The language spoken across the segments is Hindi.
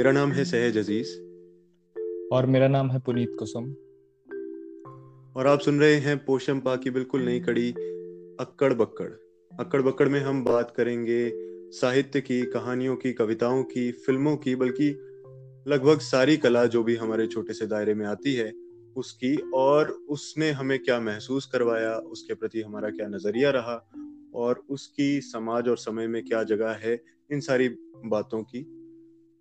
मेरा नाम है सहज अज़ीज़। और मेरा नाम है पुनीत कुसुम। और आप सुन रहे हैं पोषम पा की बिल्कुल नई कड़ी अक्कड़ बक्कड़। अक्कड़ बक्कड़ में हम बात करेंगे साहित्य की कहानियों की कविताओं की फ़िल्मों की बल्कि लगभग सारी कला जो भी हमारे छोटे से दायरे में आती है उसकी और उसने हमें क्या महसूस करवाया उसके प्रति हमारा क्या नज़रिया रहा और उसकी समाज और समय में क्या जगह है इन सारी बातों की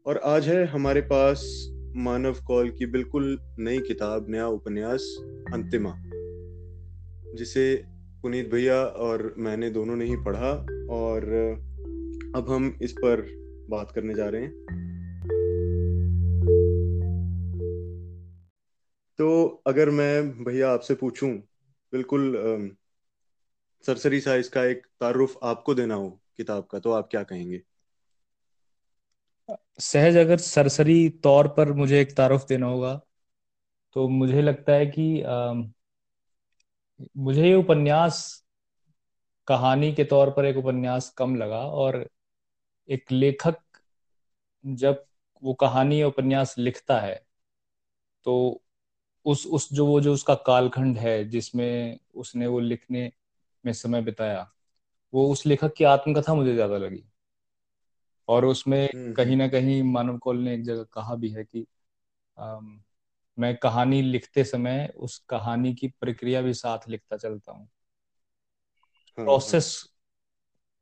और आज है हमारे पास मानव कौल की बिल्कुल नई किताब, नया उपन्यास, अंतिमा, जिसे पुनीत भैया और मैंने दोनों ने ही पढ़ा और अब हम इस पर बात करने जा रहे हैं। तो अगर मैं भैया आपसे पूछूँ, बिल्कुल सरसरी सा इसका एक तारुफ आपको देना हो किताब का तो आप क्या कहेंगे? सहज अगर सरसरी तौर पर मुझे एक तारुफ देना होगा तो मुझे लगता है कि आ, मुझे ये उपन्यास कहानी के तौर पर एक उपन्यास कम लगा और एक लेखक जब वो कहानी उपन्यास लिखता है तो उस उस जो वो जो उसका कालखंड है जिसमें उसने वो लिखने में समय बिताया वो उस लेखक की आत्मकथा मुझे ज़्यादा लगी। और उसमें हम्म, कहीं हम्म। ना कहीं मानव कौल ने एक जगह कहा भी है कि आ, मैं कहानी लिखते समय उस कहानी की प्रक्रिया भी साथ लिखता चलता हूँ। प्रोसेस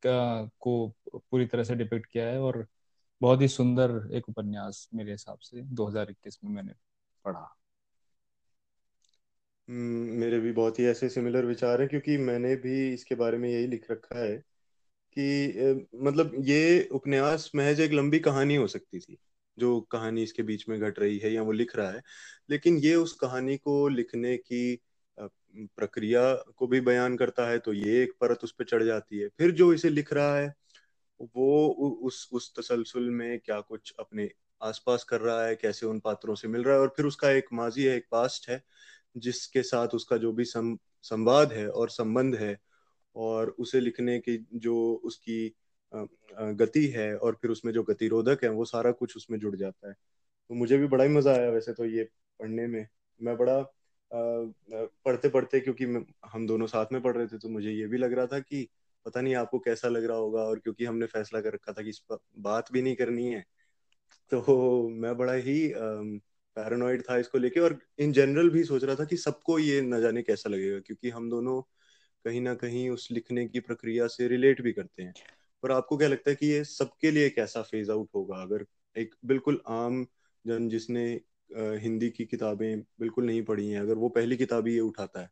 हाँ, को पूरी तरह से डिपेक्ट किया है और बहुत ही सुंदर एक उपन्यास मेरे हिसाब से 2021 में मैंने पढ़ा। हम्म, मेरे भी बहुत ही ऐसे सिमिलर विचार है क्योंकि मैंने भी इसके बारे में यही लिख रखा है। कि मतलब ये उपन्यास महज एक लंबी कहानी हो सकती थी, जो कहानी इसके बीच में घट रही है या वो लिख रहा है। लेकिन ये उस कहानी को लिखने की प्रक्रिया को भी बयान करता है तो ये एक परत उस पर चढ़ जाती है। फिर जो इसे लिख रहा है, वो उस उस तसलसल में क्या कुछ अपने आसपास कर रहा है, कैसे उन पात्रों से मिल रहा है, और फिर उसका एक माजी है, एक पास्ट है, जिसके साथ उसका जो भी संवाद है और संबंध है और उसे लिखने की जो उसकी गति है और फिर उसमें जो गतिरोधक है, वो सारा कुछ उसमें जुड़ जाता है। तो मुझे भी बड़ा ही मज़ा आया वैसे तो ये पढ़ने में। मैं बड़ा पढ़ते पढ़ते क्योंकि हम दोनों साथ में पढ़ रहे थे तो मुझे ये भी लग रहा था कि पता नहीं आपको कैसा लग रहा होगा और क्योंकि हमने फैसला कर रखा था कि इस पर बात भी नहीं करनी है। तो मैं बड़ा ही पैरानॉइड था इसको लेके और इन जनरल भी सोच रहा था कि सबको ये न जाने कैसा लगेगा क्योंकि हम दोनों कहीं ना कहीं उस लिखने की प्रक्रिया से रिलेट भी करते हैं। पर आपको क्या लगता है कि ये सबके लिए कैसा फ़ेज़ आउट होगा? अगर एक बिल्कुल आम जन जिसने हिंदी की किताबें बिल्कुल नहीं पढ़ी हैं, अगर वो पहली किताब ही ये उठाता है?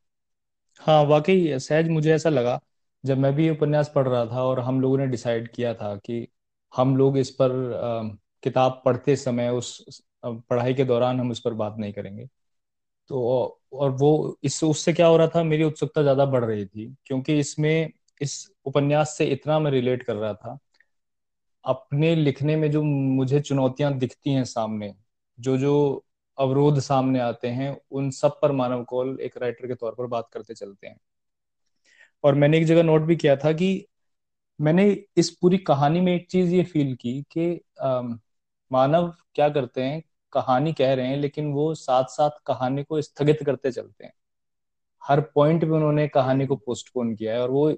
हाँ वाकई सहज मुझे ऐसा लगा जब मैं भी उपन्यास पढ़ रहा था और हम लोगों ने डिसाइड किया था कि हम लोग इस पर किताब पढ़ते समय उस पढ़ाई के दौरान हम इस पर बात नहीं करेंगे। तो और वो इस, उससे क्या हो रहा था, मेरी उत्सुकता ज़्यादा बढ़ रही थी, क्योंकि इसमें, इस उपन्यास से इतना मैं रिलेट कर रहा था। अपने लिखने में जो मुझे चुनौतियाँ दिखती हैं सामने, जो जो अवरोध सामने आते हैं, उन सब पर मानव कौल एक राइटर के तौर पर बात करते चलते हैं। और मैंने एक जगह नोट भी किया था कि मैंने इस पूरी कहानी में एक चीज़ ये फील की कि मानव क्या करते हैं कहानी कह रहे हैं, लेकिन वो साथ साथ कहानी को स्थगित करते चलते हैं। हर पॉइंट पे उन्होंने कहानी को पोस्टपोन किया है और वो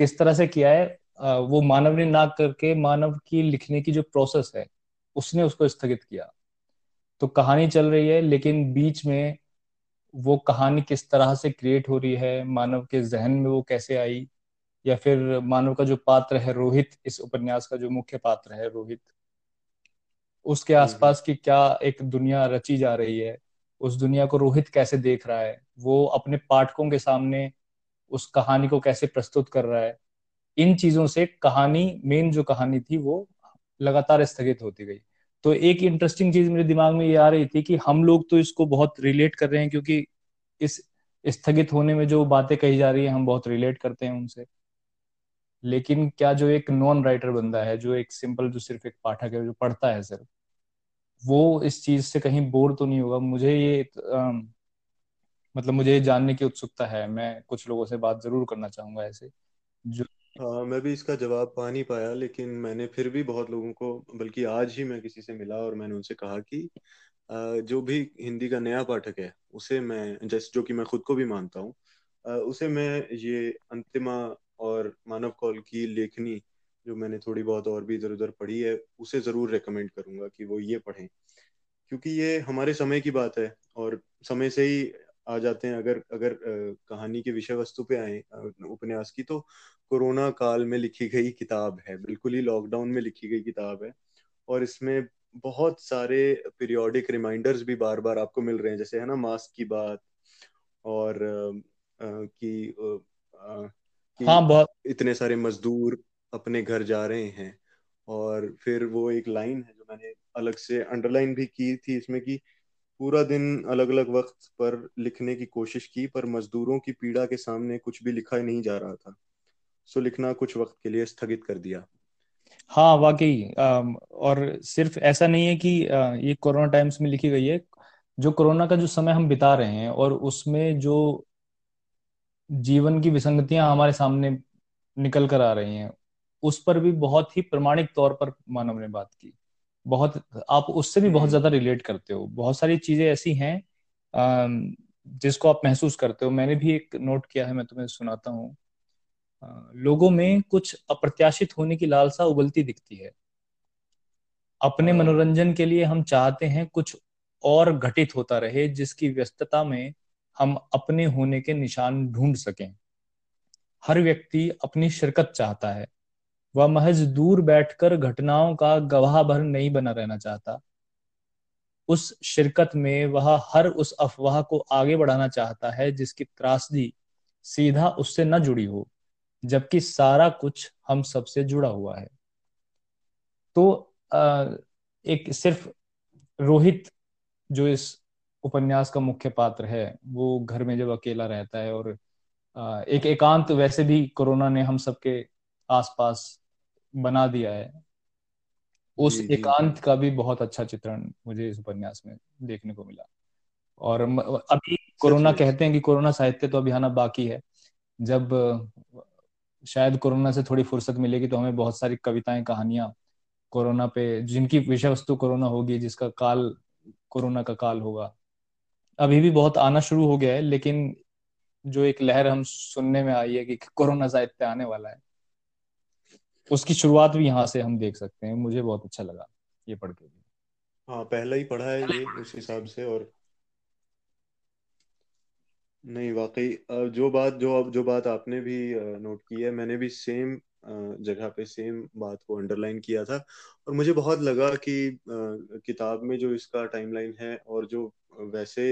किस तरह से किया है वो मानव ने ना करके मानव की लिखने की जो प्रोसेस है, उसने उसको स्थगित किया। तो कहानी चल रही है, लेकिन बीच में वो कहानी किस तरह से क्रिएट हो रही है, मानव के जहन में वो कैसे आई, या फिर मानव का जो पात्र है रोहित, इस उपन्यास का जो मुख्य पात्र है रोहित उसके हम्म, आसपास की क्या एक दुनिया रची जा रही है उस दुनिया को रोहित कैसे देख रहा है वो अपने पाठकों के सामने उस कहानी को कैसे प्रस्तुत कर रहा है इन चीज़ों से कहानी मेन जो कहानी थी वो लगातार स्थगित होती गई। तो एक इंटरेस्टिंग चीज़ मेरे दिमाग में ये आ रही थी कि हम लोग तो इसको बहुत रिलेट कर रहे हैं क्योंकि इस स्थगित होने में जो बातें कही जा रही है हम बहुत रिलेट करते हैं उनसे। लेकिन क्या जो एक नॉन राइटर बंदा है जो एक सिंपल जो सिर्फ़ एक पाठक है जो पढ़ता है सिर्फ़ वो इस चीज़ से कहीं बोर तो नहीं होगा? मुझे ये आ, मतलब मुझे जानने की उत्सुकता है। मैं कुछ लोगों से बात ज़रूर करना चाहूँगा ऐसे जो हाँ मैं भी इसका जवाब पा नहीं पाया लेकिन मैंने फिर भी बहुत लोगों को बल्कि आज ही मैं किसी से मिला और मैंने उनसे कहा कि जो भी हिंदी का नया पाठक है उसे मैं जैसे जो कि मैं खुद को भी मानता हूँ उसे मैं ये अंतिमा और मानव कौल की लेखनी जो मैंने थोड़ी बहुत और भी इधर उधर पढ़ी है उसे ज़रूर रेकमेंड करूँगा कि वो ये पढ़ें। क्योंकि ये हमारे समय की बात है और समय से ही आ जाते हैं। अगर अगर कहानी के विषय वस्तु पे आए उपन्यास की तो कोरोना काल में लिखी गई किताब है। बिल्कुल ही लॉकडाउन में लिखी गई किताब है। और इसमें बहुत सारे पीरियोडिक रिमाइंडर्स भी बार बार आपको मिल रहे हैं। जैसे है ना मास्क की बात और अ, अ, कि अ, हाँ बहुत। इतने सारे मजदूर अपने घर जा रहे हैं और फिर वो एक लाइन है जो मैंने अलग से अंडरलाइन भी की थी इसमें कि पूरा दिन अलग अलग वक्त पर लिखने की कोशिश की पर मजदूरों की पीड़ा के सामने कुछ भी लिखा नहीं जा रहा था। सो लिखना कुछ वक्त के लिए स्थगित कर दिया। हाँ वाकई और सिर्फ़ ऐसा नहीं है कि ये कोरोना टाइम्स में लिखी गई है। जो कोरोना का जो समय हम बिता रहे हैं और उसमें जो जीवन की विसंगतियाँ हमारे सामने निकल कर आ रही हैं। उस पर भी बहुत ही प्रमाणिक तौर पर मानव ने बात की। बहुत आप उससे भी बहुत हम्म। ज़्यादा रिलेट करते हो। बहुत सारी चीज़ें ऐसी हैं जिसको आप महसूस करते हो। मैंने भी एक नोट किया है मैं तुम्हें सुनाता हूँ। लोगों में कुछ अप्रत्याशित होने की लालसा उबलती दिखती है। अपने हाँ। मनोरंजन के लिए हम चाहते हैं कुछ और घटित होता रहे जिसकी व्यस्तता में हम अपने होने के निशान ढूंढ सकें। हर व्यक्ति अपनी शिरकत चाहता है। वह महज दूर बैठकर घटनाओं का गवाह भर नहीं बना रहना चाहता। उस शिरकत में वह हर उस अफवाह को आगे बढ़ाना चाहता है जिसकी त्रासदी सीधा उससे न जुड़ी हो, जबकि सारा कुछ हम सबसे जुड़ा हुआ है। तो एक सिर्फ़ रोहित जो इस उपन्यास का मुख्य पात्र है वो घर में जब अकेला रहता है और एक एकांत वैसे भी कोरोना ने हम सबके आसपास बना दिया है। उस जी जी। जी एकांत का भी बहुत अच्छा चित्रण मुझे इस उपन्यास में देखने को मिला। और अभी कोरोना कहते हैं कि कोरोना साहित्य तो अभी आना बाकी है। जब शायद कोरोना से थोड़ी फुर्सत मिलेगी तो हमें बहुत सारी कविताएँ कहानियाँ कोरोना पे जिनकी विषय वस्तु कोरोना होगी जिसका काल कोरोना का काल होगा अभी भी बहुत आना शुरू हो गया है, लेकिन जो एक लहर हम सुनने में आई है कि कोरोना साहित्य आने वाला है, उसकी शुरुआत भी यहाँ से हम देख सकते हैं। मुझे बहुत अच्छा लगा ये पढ़ के। हाँ पहला ही पढ़ा है ये उस हिसाब से और नहीं, वाकई जो बात, जो अब, जो बात आपने भी नोट की है, मैंने भी सेम जगह पे सेम बात को अंडरलाइन किया था। और मुझे बहुत लगा कि किताब में जो इसका टाइमलाइन है और जो वैसे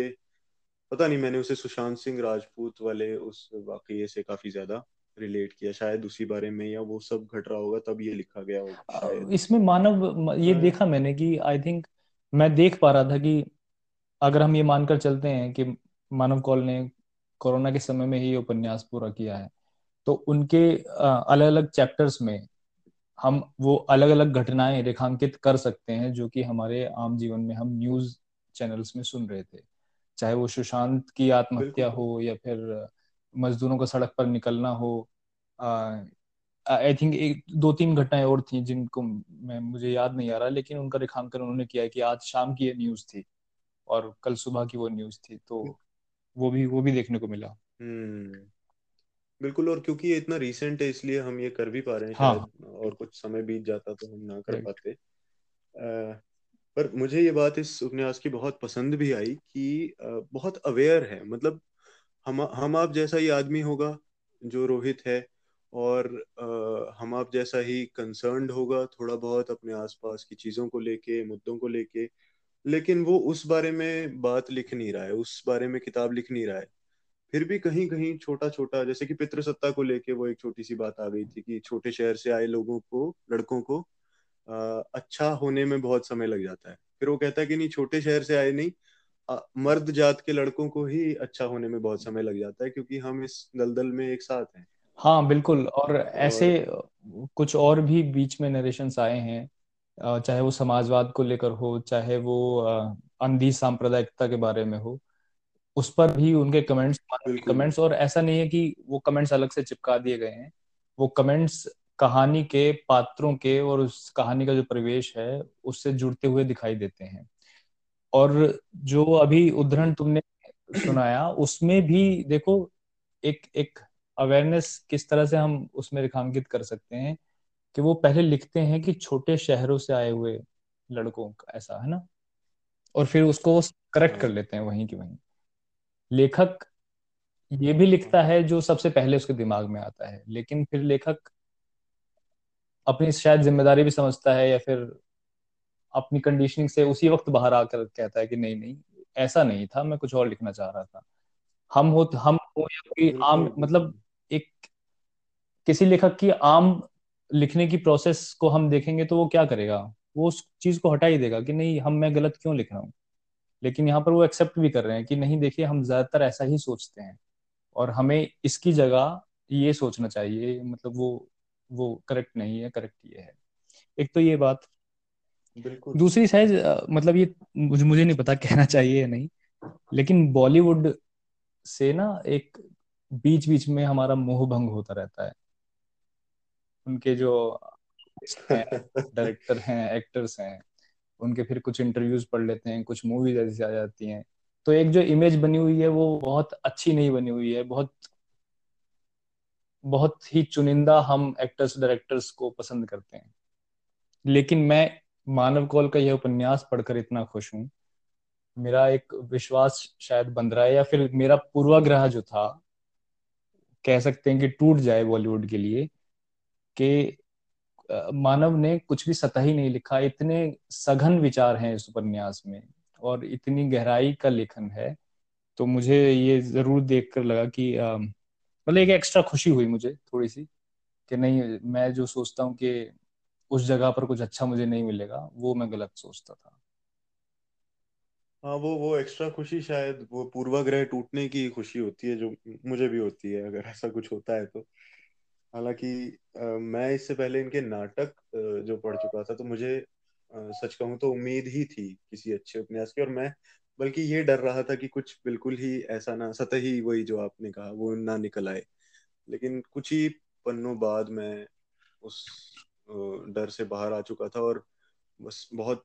पता नहीं मैंने उसे सुशांत सिंह राजपूत वाले उस वाकये से काफ़ी ज़्यादा रिलेट किया। शायद उसी बारे में या वो सब घट रहा होगा तब ये लिखा गया होगा इसमें मानव ये अ, देखा मैंने कि आई थिंक मैं देख पा रहा था कि अगर हम ये मानकर चलते हैं कि मानव कौल ने कोरोना के समय में ही उपन्यास पूरा किया है तो उनके अलग अलग चैप्टर्स में हम वो अलग अलग घटनाएँ रेखांकित कर सकते हैं जो कि हमारे आम जीवन में हम न्यूज़ चैनल्स में सुन रहे थे। चाहे वो सुशांत की आत्महत्या हो या फिर मजदूरों का सड़क पर निकलना हो आई थिंक एक दो तीन घटनाएँ और थी जिनको मैं मुझे याद नहीं आ रहा लेकिन उनका रेखांकन उन्होंने किया कि आज शाम की ये न्यूज़ थी और कल सुबह की वो न्यूज़ थी तो वो भी वो भी देखने को मिला। हम्म। बिल्कुल और क्योंकि ये इतना रीसेंट है इसलिए हम ये कर भी पा रहे हैं हाँ। शायद और कुछ समय बीत जाता तो हम ना कर पाते। अ, पर मुझे ये बात इस उपन्यास की बहुत पसंद भी आई कि अ, बहुत अवेयर है मतलब हम हम आप जैसा ही आदमी होगा जो रोहित है और अ, हम आप जैसा ही कंसर्न्ड होगा थोड़ा बहुत अपने आसपास की चीज़ों को लेके मुद्दों को लेके लेकिन वो उस बारे में बात लिख नहीं रहा है उस बारे में किताब लिख नहीं रहा है। फिर भी कहीं कहीं छोटा छोटा जैसे कि पितृसत्ता को लेके वो एक छोटी सी बात आ गई थी कि छोटे शहर से आए लोगों को लड़कों को अ, अच्छा होने में बहुत समय लग जाता है। फिर वो कहता है कि नहीं छोटे शहर से आए नहीं अ, मर्द जात के लड़कों को ही अच्छा होने में बहुत समय लग जाता है क्योंकि हम इस दलदल में एक साथ हैं। हाँ बिल्कुल और ऐसे और कुछ और भी बीच में नरेशंस आए हैं चाहे वो समाजवाद को लेकर हो चाहे वो अंधी सांप्रदायिकता के बारे में हो। उस पर भी उनके कमेंट्स कमेंट्स और ऐसा नहीं है कि वो कमेंट्स अलग से चिपका दिए गए हैं। वो कमेंट्स कहानी के पात्रों के और उस कहानी का जो परिवेश है उससे जुड़ते हुए दिखाई देते हैं। और जो अभी उदाहरण तुमने सुनाया उसमें भी देखो एक एक अवेयरनेस किस तरह से हम उसमें रेखांकित कर सकते हैं कि वो पहले लिखते हैं कि छोटे शहरों से आए हुए लड़कों का ऐसा है ना? और फिर उसको करेक्ट कर हाँ। लेते हैं वहीं की वहीं। लेखक ये भी लिखता है जो सबसे पहले उसके दिमाग में आता है लेकिन फिर लेखक अपनी शायद ज़िम्मेदारी भी समझता है या फिर अपनी कंडीशनिंग से उसी वक्त बाहर आकर कहता है कि नहीं नहीं ऐसा नहीं था मैं कुछ और लिखना चाह रहा था। हम हो हम हो या कोई आम मतलब एक किसी लेखक की आम लिखने की प्रोसेस को हम देखेंगे तो वो क्या करेगा? वो उस चीज़ को हटा ही देगा कि नहीं हम मैं गलत क्यों लिख रहा हूँ? लेकिन यहाँ पर वो एक्सेप्ट भी कर रहे हैं कि नहीं देखिए हम ज़्यादातर ऐसा ही सोचते हैं। और हमें इसकी जगह ये सोचना चाहिए मतलब वो वो करेक्ट नहीं है करेक्ट ये है। एक तो ये बात। बिल्कुल। दूसरी साइज़ मतलब ये मुझे मुझे नहीं पता कहना चाहिए या नहीं लेकिन बॉलीवुड से ना एक बीच बीच में हमारा मोह भंग होता रहता है। उनके जो डायरेक्टर हैं एक्टर्स हैं उनके फिर कुछ इंटरव्यूज़ पढ़ लेते हैं, कुछ मूवीज़ ऐसी आ जाती हैं। तो एक जो इमेज बनी हुई है, वो बहुत अच्छी नहीं बनी हुई है। बहुत बहुत ही चुनिंदा हम एक्टर्स डायरेक्टर्स को पसंद करते हैं। लेकिन मैं मानव कौल का यह उपन्यास पढ़कर इतना खुश हूँ। मेरा एक विश्वास शायद बन रहा है या फिर मेरा पूर्वाग्रह जो था, कह सकते हैं कि टूट जाए बॉलीवुड के लिए, कि मानव ने कुछ भी सतही नहीं लिखा, इतने सघन विचार हैं इस उपन्यास में और इतनी गहराई का लेखन है तो मुझे ये ज़रूर देखकर लगा कि मतलब एक एक्स्ट्रा खुशी हुई मुझे थोड़ी सी कि नहीं, मैं जो सोचता हूँ कि उस जगह पर कुछ अच्छा मुझे नहीं मिलेगा, वो मैं गलत सोचता था। हाँ वो वो एक्स्ट्रा खुशी शायद वो पूर्वाग्रह टूटने की खुशी होती है जो मुझे भी होती है, अगर ऐसा कुछ होता है तो। हालाँकि मैं इससे पहले इनके नाटक जो पढ़ चुका था तो मुझे सच कहूँ तो उम्मीद ही थी किसी अच्छे उपन्यास की। और मैं, बल्कि ये डर रहा था कि कुछ बिल्कुल ही ऐसा ना, सतही वही जो आपने कहा, वो ना निकल आए। लेकिन कुछ ही पन्नों बाद मैं उस डर से बाहर आ चुका था और बस बहुत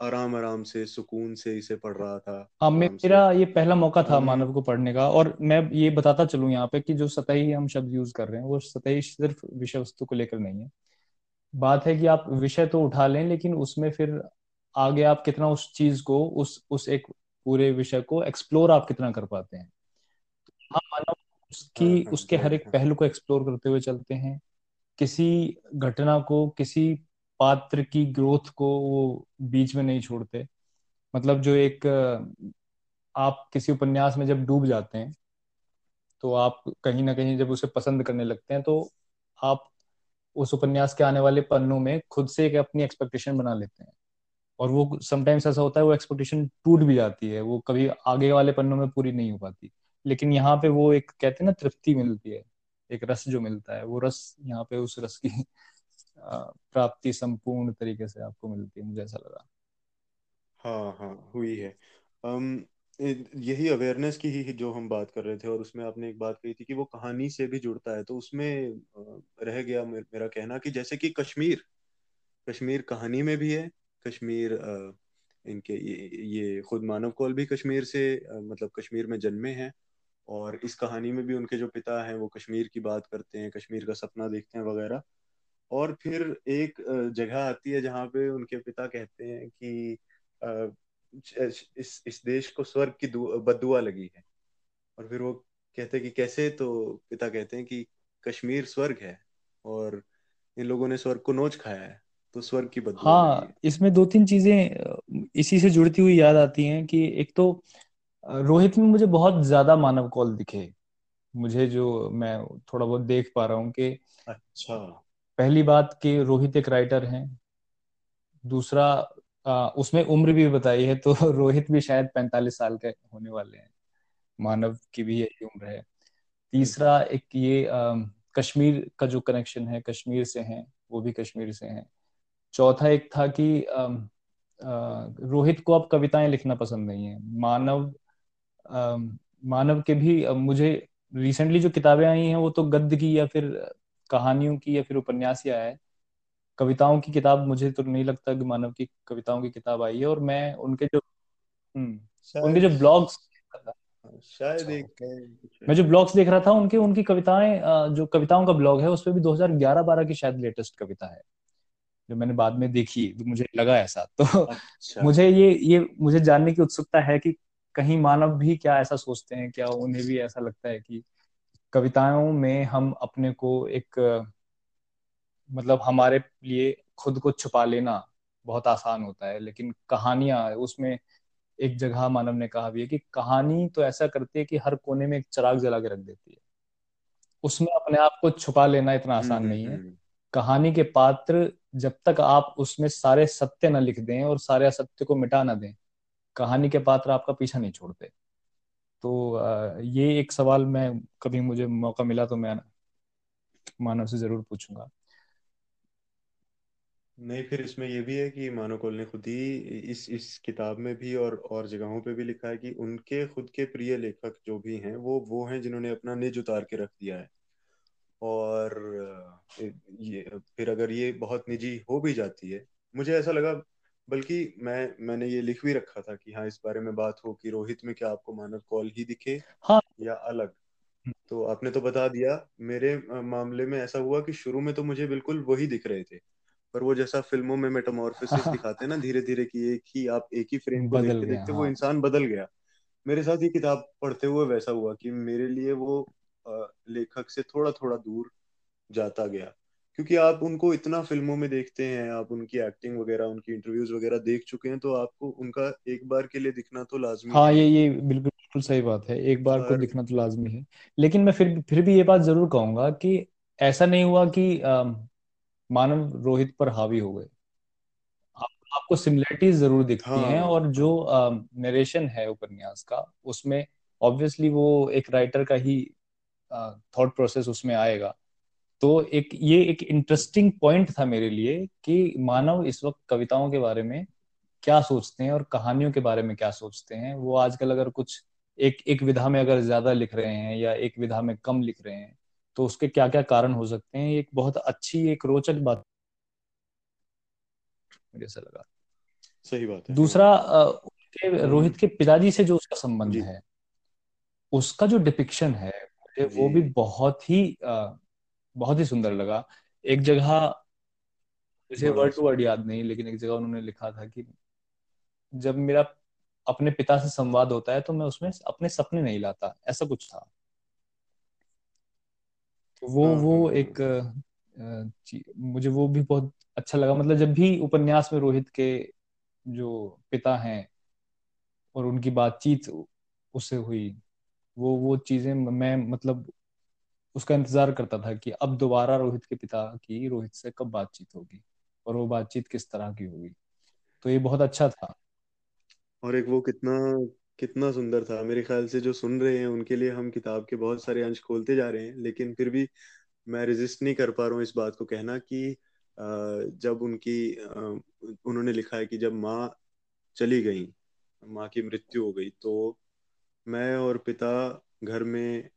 आराम आराम से सुकून से इसे पढ़ रहा था हाँ मेरा ये पहला मौका था मानव को पढ़ने का और मैं ये बताता चलूँ यहाँ पे कि जो सतही हम शब्द यूज़ कर रहे हैं वो सतही सिर्फ़ विषय वस्तु को लेकर नहीं है। बात है कि आप विषय तो उठा लें लेकिन उसमें फिर आगे आप कितना उस चीज़ को उस उस एक पूरे विषय को एक्सप्लोर आप कितना कर पाते हैं। हाँ मानव उसकी हाँ, हाँ, उसके हर एक पहलू को एक्सप्लोर करते हुए चलते हैं। किसी घटना को किसी पात्र की ग्रोथ को वो बीच में नहीं छोड़ते। मतलब जो एक, आप किसी उपन्यास में जब डूब जाते हैं तो आप कहीं ना कहीं जब उसे पसंद करने लगते हैं तो आप उस उपन्यास के आने वाले पन्नों में खुद से एक अपनी एक्सपेक्टेशन बना लेते हैं। और वो समटाइम्स ऐसा होता है, वो एक्सपेक्टेशन टूट भी जाती है, वो कभी आगे वाले पन्नों में पूरी नहीं हो पाती। लेकिन यहाँ पे वो एक, कहते हैं ना, तृप्ति मिलती है, एक रस जो मिलता है, वो रस यहाँ पे उस रस की प्राप्ति संपूर्ण तरीके से आपको मिलती है मुझे ऐसा लगा। हाँ हाँ हुई है। um, यही अवेयरनेस की ही जो हम बात कर रहे थे और उसमें आपने एक बात कही थी कि वो कहानी से भी जुड़ता है तो उसमें रह गया मेरा कहना कि जैसे कि कश्मीर कश्मीर कहानी में भी है कश्मीर इनके ये, ये खुद मानव कौल भी कश्मीर से मतलब कश्मीर में जन्मे हैं और इस कहानी में भी उनके जो पिता हैं वो कश्मीर की बात करते हैं कश्मीर का सपना देखते हैं वगैरह। और फिर एक जगह आती है जहाँ पे उनके पिता कहते हैं कि इस इस देश को स्वर्ग की बदुआ लगी है। और फिर वो कहते हैं कि कैसे? तो पिता कहते हैं कि कश्मीर स्वर्ग है और इन लोगों ने स्वर्ग को नोच खाया है तो स्वर्ग की बदुआ हाँ इसमें दो तीन चीज़ें इसी से जुड़ती हुई याद आती हैं कि एक तो रोहित में मुझे बहुत ज़्यादा मानव कौल दिखे। मुझे जो मैं थोड़ा बहुत देख पा रहा हूँ कि अच्छा। पहली बात कि रोहित एक राइटर हैं। दूसरा आ, उसमें उम्र भी बताई है तो रोहित भी शायद पैंतालीस साल के होने वाले हैं। मानव की भी यही उम्र है। तीसरा एक ये आ, कश्मीर का जो कनेक्शन है कश्मीर से है वो भी कश्मीर से है। चौथा एक था कि आ, आ, रोहित को अब कविताएँ लिखना पसंद नहीं है। मानव आ, मानव के भी मुझे रिसेंटली जो किताबें आई हैं वो तो गद्य की या फिर कहानियों की या फिर उपन्यास ही आया है। कविताओं की किताब मुझे तो नहीं लगता कि मानव की कविताओं की किताब आई है और मैं उनके जो हम्म उनके जो ब्लॉग्स शायद अच्छा। एक मैं जो ब्लॉग्स देख रहा था उनके उनकी कविताएँ जो कविताओं का ब्लॉग है उस पे भी 2011-12 की शायद लेटेस्ट कविता है जो मैंने बाद में देखी तो मुझे लगा ऐसा। तो अच्छा। मुझे ये ये मुझे जानने की उत्सुकता है कि कहीं मानव भी क्या ऐसा सोचते हैं क्या उन्हें भी ऐसा लगता है कि कविताओं में हम अपने को एक मतलब हमारे लिए खुद को छुपा लेना बहुत आसान होता है लेकिन कहानियाँ उसमें एक जगह मानव ने कहा भी है कि कहानी तो ऐसा करती है कि हर कोने में एक चिराग जला के रख देती है। उसमें अपने आप को छुपा लेना इतना हम्म आसान हम्म नहीं है। हम्म। कहानी के पात्र जब तक आप उसमें सारे सत्य न लिख दें और सारे असत्य को मिटा ना दें कहानी के पात्र आपका पीछा नहीं छोड़ते। तो ये एक सवाल मैं, कभी मुझे मौका मिला तो मैं मानव से ज़रूर पूछूँगा। नहीं, फिर इसमें ये भी है कि मानो कौल ने खुद ही इस इस किताब में भी और और जगहों पे भी लिखा है कि उनके खुद के प्रिय लेखक जो भी हैं, वो वो हैं जिन्होंने अपना निज उतार के रख दिया है। और ये, फिर अगर ये बहुत निजी हो भी जाती है, मुझे ऐसा लगा बल्कि मैं मैंने ये लिख भी रखा था कि हाँ इस बारे में बात हो कि रोहित में क्या आपको मानव कॉल ही दिखे हाँ। या अलग? तो आपने तो बता दिया मेरे मामले में ऐसा हुआ कि शुरू में तो मुझे बिल्कुल वही दिख रहे थे पर वो जैसा फ़िल्मों में मेटामॉर्फोसिस दिखाते हैं ना धीरे धीरे कि एक ही आप एक ही फ्रेम को देखते देखते वो हाँ। इंसान बदल गया। मेरे साथ ये किताब पढ़ते हुए वैसा हुआ कि मेरे लिए वो लेखक से थोड़ा थोड़ा दूर जाता गया। क्योंकि आप उनको इतना फ़िल्मों में देखते हैं आप उनकी एक्टिंग वगैरह उनकी इंटरव्यूज़ वगैरह देख चुके हैं तो आपको उनका एक बार के लिए दिखना तो लाजमी हाँ ये ये बिल्कुल बिल्कुल सही बात है एक बार को दिखना तो लाजमी है। लेकिन मैं फिर फिर भी ये बात ज़रूर कहूँगा कि ऐसा नहीं हुआ कि अम, मानव रोहित पर हावी हो गए। आप, आपको सिमिलरिटीज ज़रूर दिखती हैं हाँ। और जो नरेशन है उपन्यास का उसमें ऑब्वियसली वो एक राइटर का ही थॉट प्रोसेस उसमें आएगा। तो एक ये एक इंटरेस्टिंग पॉइंट था मेरे लिए कि मानव इस वक्त कविताओं के बारे में क्या सोचते हैं और कहानियों के बारे में क्या सोचते हैं। वो आजकल अगर कुछ एक एक विधा में अगर ज़्यादा लिख रहे हैं या एक विधा में कम लिख रहे हैं तो उसके क्या क्या कारण हो सकते हैं? एक बहुत अच्छी एक रोचक बात मुझे ऐसा लगा। सही बात है। दूसरा उनके रोहित के पिताजी से जो उसका संबंध है उसका जो डिपिक्शन है मुझे वो भी बहुत ही बहुत ही सुंदर लगा। एक जगह मुझे वर्ड टू वर्ड याद नहीं लेकिन एक जगह उन्होंने लिखा था कि जब मेरा अपने पिता से संवाद होता है तो मैं उसमें अपने सपने नहीं लाता ऐसा कुछ था। तो वो हाँ वो एक मुझे वो भी बहुत अच्छा लगा। मतलब जब भी उपन्यास में रोहित के जो पिता हैं और उनकी बातचीत उससे हुई वो वो चीज़ें मैं मतलब उसका इंतज़ार करता था कि अब दोबारा रोहित के पिता की, रोहित से कब बातचीत होगी और वो बातचीत किस तरह की होगी। तो ये बहुत अच्छा था। और एक वो कितना कितना सुंदर था। मेरे ख्याल से जो सुन रहे हैं, उनके लिए हम किताब के बहुत सारे अंश खोलते जा रहे हैं, लेकिन फिर भी मैं रेजिस्ट नहीं कर पा रहा हूँ इस बात को कहना कि जब उनकी उन्होंने लिखा है कि जब माँ चली गई, माँ की मृत्यु हो गई तो मैं और पिता घर में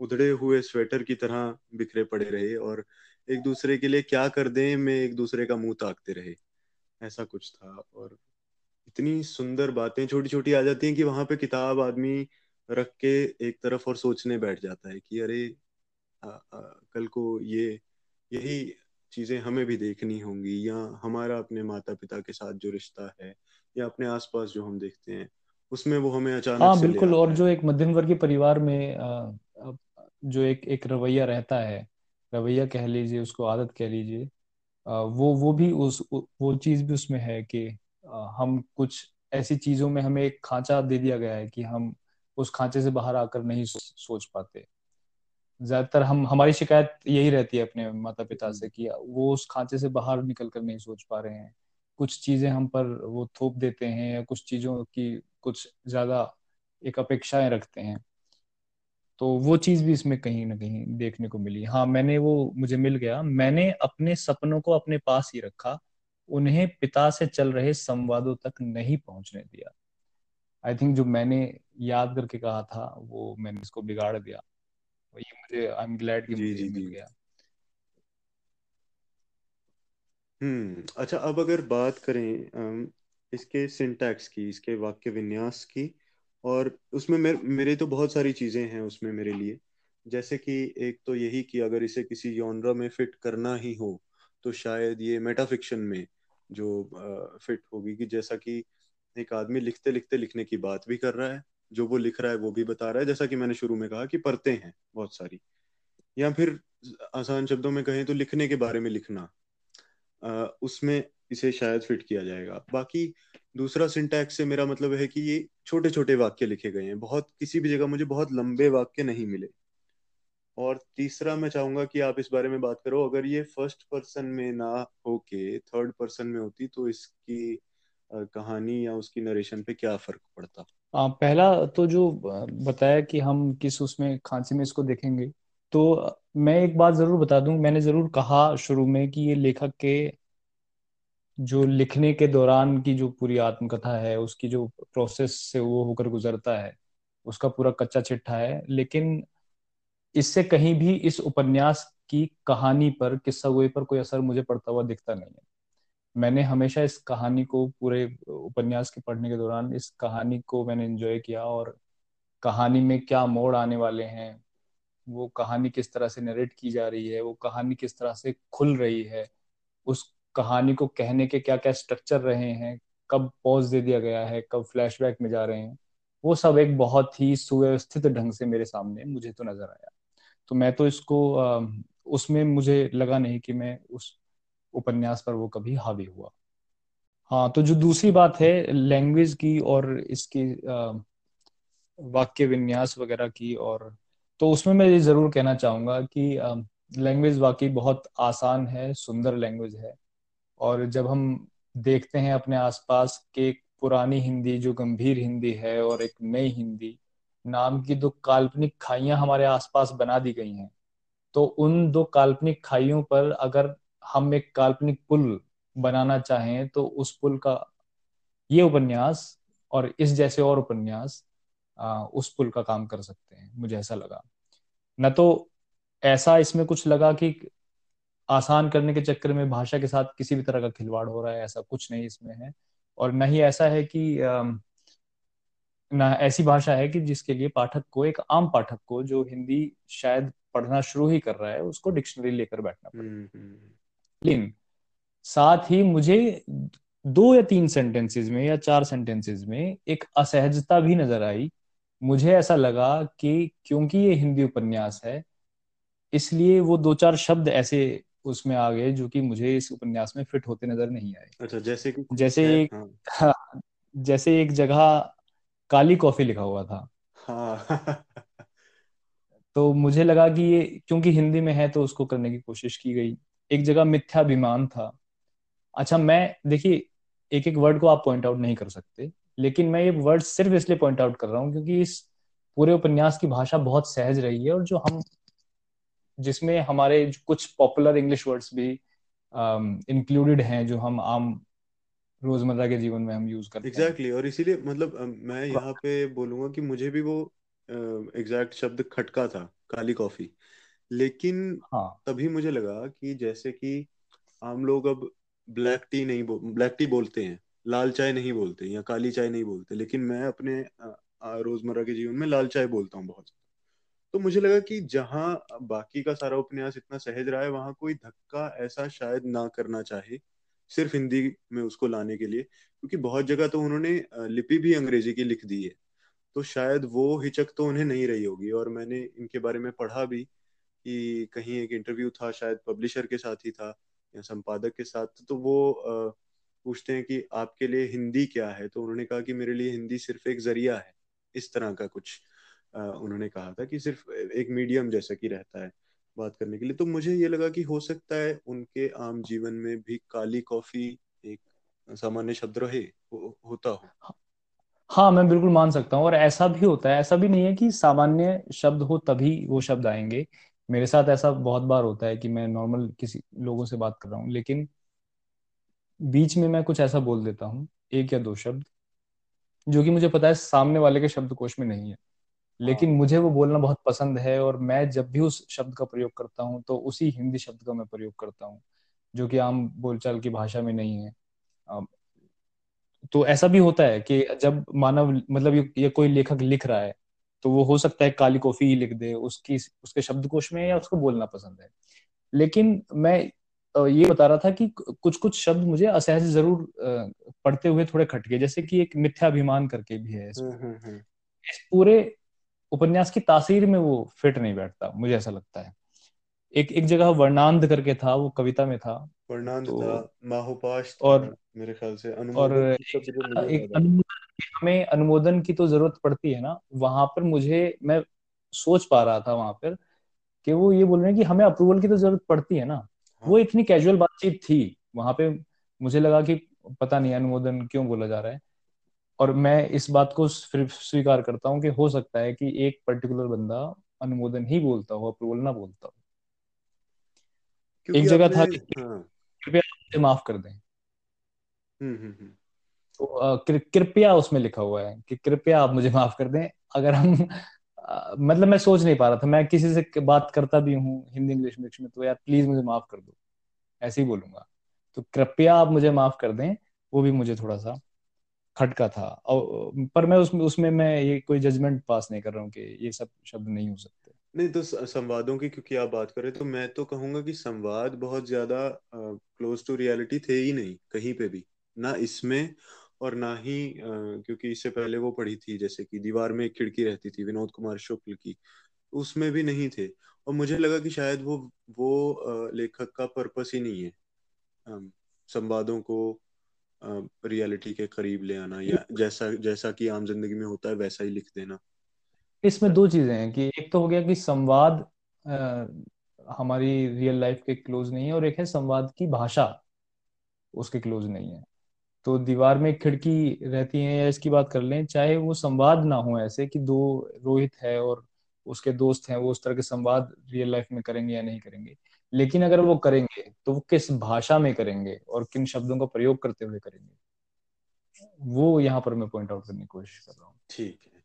उधड़े हुए स्वेटर की तरह बिखरे पड़े रहे और एक दूसरे के लिए क्या कर दें में एक दूसरे का मुँह ताकते रहे। ऐसा कुछ था और इतनी सुंदर बातें छोटी छोटी आ जाती हैं कि वहाँ पे किताब आदमी रख के एक तरफ़ और सोचने बैठ जाता है कि अरे आ, आ, कल को ये यही चीज़ें हमें भी देखनी होंगी या हमारा अपने माता पिता के साथ जो रिश्ता है या अपने आसपास जो हम देखते हैं उसमें वो हमें अचानक हाँ बिल्कुल और जो एक मध्यम वर्गीय परिवार में जो एक एक रवैया रहता है रवैया कह लीजिए उसको आदत कह लीजिए वो वो भी उस वो चीज़ भी उसमें है कि हम कुछ ऐसी चीज़ों में हमें एक खांचा दे दिया गया है कि हम उस खांचे से बाहर आकर नहीं सोच पाते। ज़्यादातर हम हमारी शिकायत यही रहती है अपने माता पिता से कि वो उस खांचे से बाहर निकल कर नहीं सोच पा रहे हैं। कुछ चीज़ें हम पर वो थोप देते हैं या कुछ चीज़ों की कुछ ज़्यादा एक अपेक्षाएँ रखते हैं। तो वो चीज़ भी इसमें कहीं ना कहीं देखने को मिली। हाँ मैंने वो मुझे मिल गया। मैंने अपने सपनों को अपने पास ही रखा उन्हें पिता से चल रहे संवादों तक नहीं पहुँचने दिया। आई थिंक जो मैंने याद करके कहा था वो मैंने इसको बिगाड़ दिया। ये मुझे आई एम ग्लैड कि मुझे मिल गया। हम्म अच्छा अब अगर बात करें इसके सिंटैक्स की इसके वाक्य विन्यास की और उसमें मेरे मेरे तो बहुत सारी चीज़ें हैं उसमें मेरे लिए। जैसे कि एक तो यही कि अगर इसे किसी जॉनरा में फिट करना ही हो तो शायद ये मेटाफिक्शन में जो आ, फिट होगी कि जैसा कि एक आदमी लिखते लिखते लिखने की बात भी कर रहा है जो वो लिख रहा है वो भी बता रहा है। जैसा कि मैंने शुरू में कहा कि परतें हैं बहुत सारी। या फिर आसान शब्दों में कहें तो लिखने के बारे में लिखना। अ, उसमें इसे शायद फिट किया जाएगा। बाकी दूसरा सिंटैक्स से मेरा मतलब है कि ये छोटे छोटे वाक्य लिखे गए हैं। बहुत किसी भी जगह मुझे बहुत लंबे वाक्य नहीं मिले। और तीसरा मैं चाहूँगा कि आप इस बारे में बात करो अगर ये फ़र्स्ट पर्सन में ना होके थर्ड पर्सन में होती तो इसकी कहानी या उसकी नरेशन पे क्या फ़र्क पड़ता? आ, पहला तो जो बताया कि हम किस उसमें खांसी में इसको देखेंगे तो मैं एक बात ज़रूर बता दूँ मैंने ज़रूर कहा शुरू में कि ये लेखक के जो लिखने के दौरान की जो पूरी आत्मकथा है, उसकी जो प्रोसेस से वो होकर गुजरता है, उसका पूरा कच्चा चिट्ठा है। लेकिन इससे कहीं भी इस उपन्यास की कहानी पर, किस्सा गोई पर कोई असर मुझे पड़ता हुआ दिखता नहीं है। मैंने हमेशा इस कहानी को पूरे उपन्यास के पढ़ने के दौरान, इस कहानी को मैंने एंजॉय किया और कहानी में क्या मोड़ आने वाले हैं, वो कहानी किस तरह से नरेट की जा रही है, वो कहानी किस तरह से खुल रही है, उस कहानी को कहने के क्या क्या स्ट्रक्चर रहे हैं, कब पॉज दे दिया गया है, कब फ्लैशबैक में जा रहे हैं, वो सब एक बहुत ही सुव्यवस्थित ढंग से मेरे सामने मुझे तो नज़र आया। तो मैं तो इसको उसमें मुझे लगा नहीं कि मैं उस उपन्यास पर वो कभी हावी हुआ। हाँ तो जो दूसरी बात है लैंग्वेज की और इसकी वाक्य विन्यास वगैरह की और तो उसमें मैं ये ज़रूर कहना चाहूँगा कि लैंग्वेज वाकई बहुत आसान है, सुंदर लैंग्वेज है। और जब हम देखते हैं अपने आसपास के पुरानी हिंदी, जो गंभीर हिंदी है और एक नई हिंदी, नाम की दो काल्पनिक खाइयाँ हमारे आसपास बना दी गई हैं। तो उन दो काल्पनिक खाइयों पर अगर हम एक काल्पनिक पुल बनाना चाहें तो उस पुल का ये उपन्यास और इस जैसे और उपन्यास उस पुल का काम कर सकते हैं, मुझे ऐसा लगा। न तो ऐसा इसमें कुछ लगा कि आसान करने के चक्कर में भाषा के साथ किसी भी तरह का खिलवाड़ हो रहा है ऐसा कुछ नहीं इसमें है। और न ही ऐसा है कि न ऐसी भाषा है कि जिसके लिए पाठक को एक आम पाठक को जो हिंदी शायद पढ़ना शुरू ही कर रहा है उसको डिक्शनरी लेकर बैठना पड़े हम्म हम्म। लेकिन साथ ही मुझे दो या तीन सेंटेंसेस में या चार सेंटेंसेस में एक असहजता भी नज़र आई। मुझे ऐसा लगा कि क्योंकि ये हिंदी उपन्यास है इसलिए वो दो चार शब्द ऐसे उसमें आ गए जो कि मुझे इस उपन्यास में फिट होते नज़र नहीं आए। अच्छा जैसे कि जैसे एक हाँ। हाँ, जैसे एक जगह काली कॉफ़ी लिखा हुआ था। हाँ। तो मुझे लगा कि ये क्योंकि हिंदी में है तो उसको करने की कोशिश की गई। एक जगह मिथ्याभिमान था। अच्छा मैं देखिए एक एक वर्ड को आप पॉइंट आउट नहीं कर सकते लेकिन मैं ये वर्ड सिर्फ़ इसलिए पॉइंट आउट कर रहा हूँ क्योंकि इस पूरे उपन्यास की भाषा बहुत सहज रही है और जो हम जिसमें हमारे कुछ पॉपुलर इंग्लिश वर्ड्स भी इंक्लूडेड हैं जो हम आम रोज़मर्रा के जीवन में हम यूज़ करते हैं। एग्जैक्टली और इसीलिए मतलब मैं यहाँ पे बोलूँगा कि मुझे भी वो एग्जैक्ट शब्द खटका था काली कॉफ़ी लेकिन हाँ। तभी मुझे लगा कि जैसे कि आम लोग अब ब्लैक टी नहीं बो, ब्लैक टी बोलते हैं लाल चाय नहीं बोलते या काली चाय नहीं बोलते लेकिन मैं अपने रोज़मर्रा के जीवन में लाल चाय बोलता हूँ बहुत। तो मुझे लगा कि जहाँ बाकी का सारा उपन्यास इतना सहज रहा है, वहाँ कोई धक्का ऐसा शायद ना करना चाहे सिर्फ़ हिंदी में उसको लाने के लिए, क्योंकि बहुत जगह तो उन्होंने लिपि भी अंग्रेज़ी की लिख दी है। तो शायद वो हिचक तो उन्हें नहीं रही होगी और मैंने इनके बारे में पढ़ा भी कि कहीं एक इंटरव्यू था, शायद पब्लिशर के साथ ही था या संपादक के साथ तो वो पूछते हैं कि आपके लिए हिंदी क्या है? तो उन्होंने कहा कि मेरे लिए हिंदी सिर्फ़ एक ज़रिया है, इस तरह का कुछ। उन्होंने कहा था कि सिर्फ़ एक मीडियम जैसा कि रहता है बात करने के लिए। तो मुझे ये लगा कि हो सकता है उनके आम जीवन में भी काली कॉफ़ी एक सामान्य शब्द रहे हो, होता हो। हाँ मैं बिल्कुल मान सकता हूँ और ऐसा भी होता है। ऐसा भी नहीं है कि सामान्य शब्द हो तभी वो शब्द आएँगे। मेरे साथ ऐसा बहुत बार होता है कि मैं नॉर्मल किसी लोगों से बात कर रहा हूँ लेकिन बीच में मैं कुछ ऐसा बोल देता हूँ एक या दो शब्द जो कि मुझे पता है सामने वाले के शब्दकोश में नहीं है। लेकिन हाँ। मुझे वो बोलना बहुत पसंद है और मैं जब भी उस शब्द का प्रयोग करता हूँ तो उसी हिंदी शब्द का मैं प्रयोग करता हूँ जो कि आम बोलचाल की भाषा में नहीं है। तो ऐसा भी होता है कि जब मानव मतलब ये, ये कोई लेखक लिख रहा है तो वो हो सकता है काली कॉफ़ी ही लिख दे उसकी उसके शब्दकोश में या उसको बोलना पसंद है। लेकिन मैं ये बता रहा था कि कुछ कुछ शब्द मुझे असहज ज़रूर पढ़ते हुए थोड़े खटके जैसे कि एक मिथ्याभिमान करके भी है हम्म, हम्म, हम्म। इस पूरे उपन्यास की तासीर में वो फिट नहीं बैठता मुझे ऐसा लगता है। एक एक जगह वर्णांध करके था वो कविता में था। वर्णांध तो, था माहुपाश और मेरे ख्याल से और एक, अनुमोदन हमें अनुमोदन की तो ज़रूरत पड़ती है ना। वहाँ पर मुझे मैं सोच पा रहा था वहाँ पर कि वो ये बोल रहे हैं कि हमें अप्रूवल की तो ज़रूरत पड़ती है ना। हाँ। वो इतनी कैजुअल बातचीत थी वहाँ पे मुझे लगा कि पता नहीं अनुमोदन क्यों बोला जा रहा है। और मैं इस बात को फिर स्वीकार करता हूँ कि हो सकता है कि एक पर्टिकुलर बंदा अनुमोदन ही बोलता हो अप्रूवल ना बोलता हो। एक जगह था कि हाँ। कृपया मुझे माफ़ कर दें। हम्म, हम्म, हम्म। तो कृपया उसमें लिखा हुआ है कि कृपया आप मुझे माफ़ कर दें। अगर हम आ, मतलब मैं सोच नहीं पा रहा था। मैं किसी से बात करता भी हूँ हिंदी इंग्लिश मिक्स में तो यार प्लीज़ मुझे माफ़ कर दो। ऐसे ही बोलूँगा। तो कृपया आप मुझे माफ़ कर दें वो भी मुझे थोड़ा सा खटका था। और पर मैं उसमें उसमें मैं ये कोई जजमेंट पास नहीं कर रहा हूँ कि ये सब शब्द नहीं हो सकते। नहीं तो संवादों की क्योंकि आप बात करें तो मैं तो कहूँगा कि संवाद बहुत ज़्यादा क्लोज टू रियलिटी थे ही नहीं कहीं पे भी। ना इसमें और ना ही आ, क्योंकि इससे पहले वो पढ़ी थी जैसे कि दीवार में एक खिड़की रहती थी विनोद कुमार शुक्ल की। उसमें भी नहीं थे। और मुझे लगा कि शायद वो वो लेखक का पर्पस ही नहीं है संवादों को रियलिटी के करीब ले आना या जैसा जैसा कि आम ज़िंदगी में होता है वैसा ही लिख देना। इसमें दो चीज़ें हैं कि एक तो हो गया कि संवाद आ, हमारी रियल लाइफ के क्लोज नहीं है और एक है संवाद की भाषा उसके क्लोज नहीं है। तो दीवार में खिड़की रहती है या इसकी बात कर लें चाहे वो संवाद ना हो ऐसे कि दो रोहित है और उसके दोस्त हैं वो उस तरह के संवाद रियल लाइफ में करेंगे या नहीं करेंगे। लेकिन अगर वो करेंगे तो वो किस भाषा में करेंगे और किन शब्दों का प्रयोग करते हुए करेंगे? वो यहाँ पर मैं पॉइंट आउट करने की कोशिश कर रहा हूँ। ठीक है।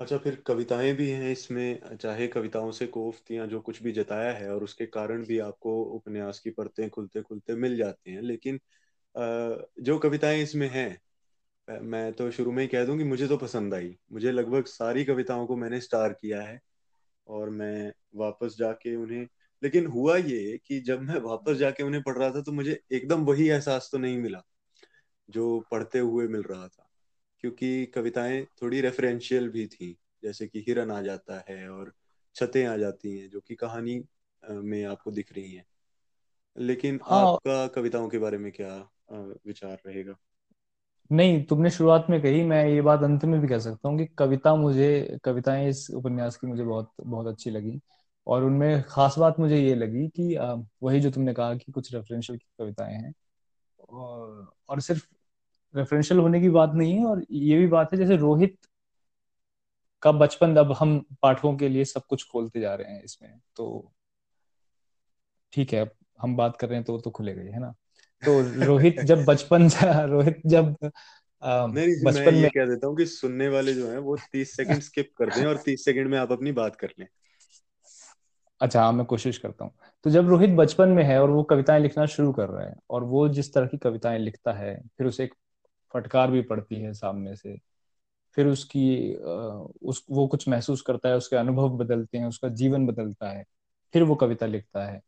अच्छा फिर कविताएँ भी हैं इसमें, चाहे कविताओं से कोफ्त या जो कुछ भी जताया है और उसके कारण भी आपको उपन्यास की परतें खुलते खुलते मिल जाती हैं, लेकिन जो कविताएँ इसमें हैं मैं तो शुरू में ही कह दूँ कि मुझे तो पसंद आई। मुझे लगभग सारी कविताओं को मैंने स्टार किया है और मैं वापस जाके उन्हें लेकिन हुआ ये कि जब मैं वापस जाके उन्हें पढ़ रहा था तो मुझे एकदम वही एहसास तो नहीं मिला जो पढ़ते हुए मिल रहा था। क्योंकि कविताएँ थोड़ी रेफरेंशियल भी थी जैसे कि हिरन आ जाता है और छतें आ जाती हैं जो कि कहानी में आपको दिख रही हैं। लेकिन हाँ, आपका कविताओं के बारे में क्या विचार रहेगा? नहीं तुमने शुरुआत में कही मैं ये बात अंत में भी कह सकता हूँ कि कविता मुझे कविताएँ इस उपन्यास की मुझे बहुत बहुत अच्छी लगी। और उनमें खास बात मुझे ये लगी कि वही जो तुमने कहा कि कुछ रेफरेंशियल कविताएँ हैं और, और सिर्फ़ रेफरेंशियल होने की बात नहीं है और ये भी बात है जैसे रोहित का बचपन अब हम पाठकों के लिए सब कुछ खोलते जा रहे हैं इसमें तो ठीक है अब हम बात कर रहे हैं तो तो खुलेगा ही है ना? तो रोहित जब बचपन रोहित जब बचपन में कह देता हूँ कि सुनने वाले जो हैं वो तीस सेकंड स्किप कर दें और तीस सेकंड में आप अपनी बात कर लें। अच्छा हाँ मैं कोशिश करता हूँ। तो जब रोहित बचपन में है और वो कविताएँ लिखना शुरू कर रहा है और वो जिस तरह की कविताएँ लिखता है फिर उसे एक फटकार भी पड़ती है सामने से फिर उसकी उस वो कुछ महसूस करता है उसके अनुभव बदलते हैं उसका जीवन बदलता है फिर वो कविता लिखता है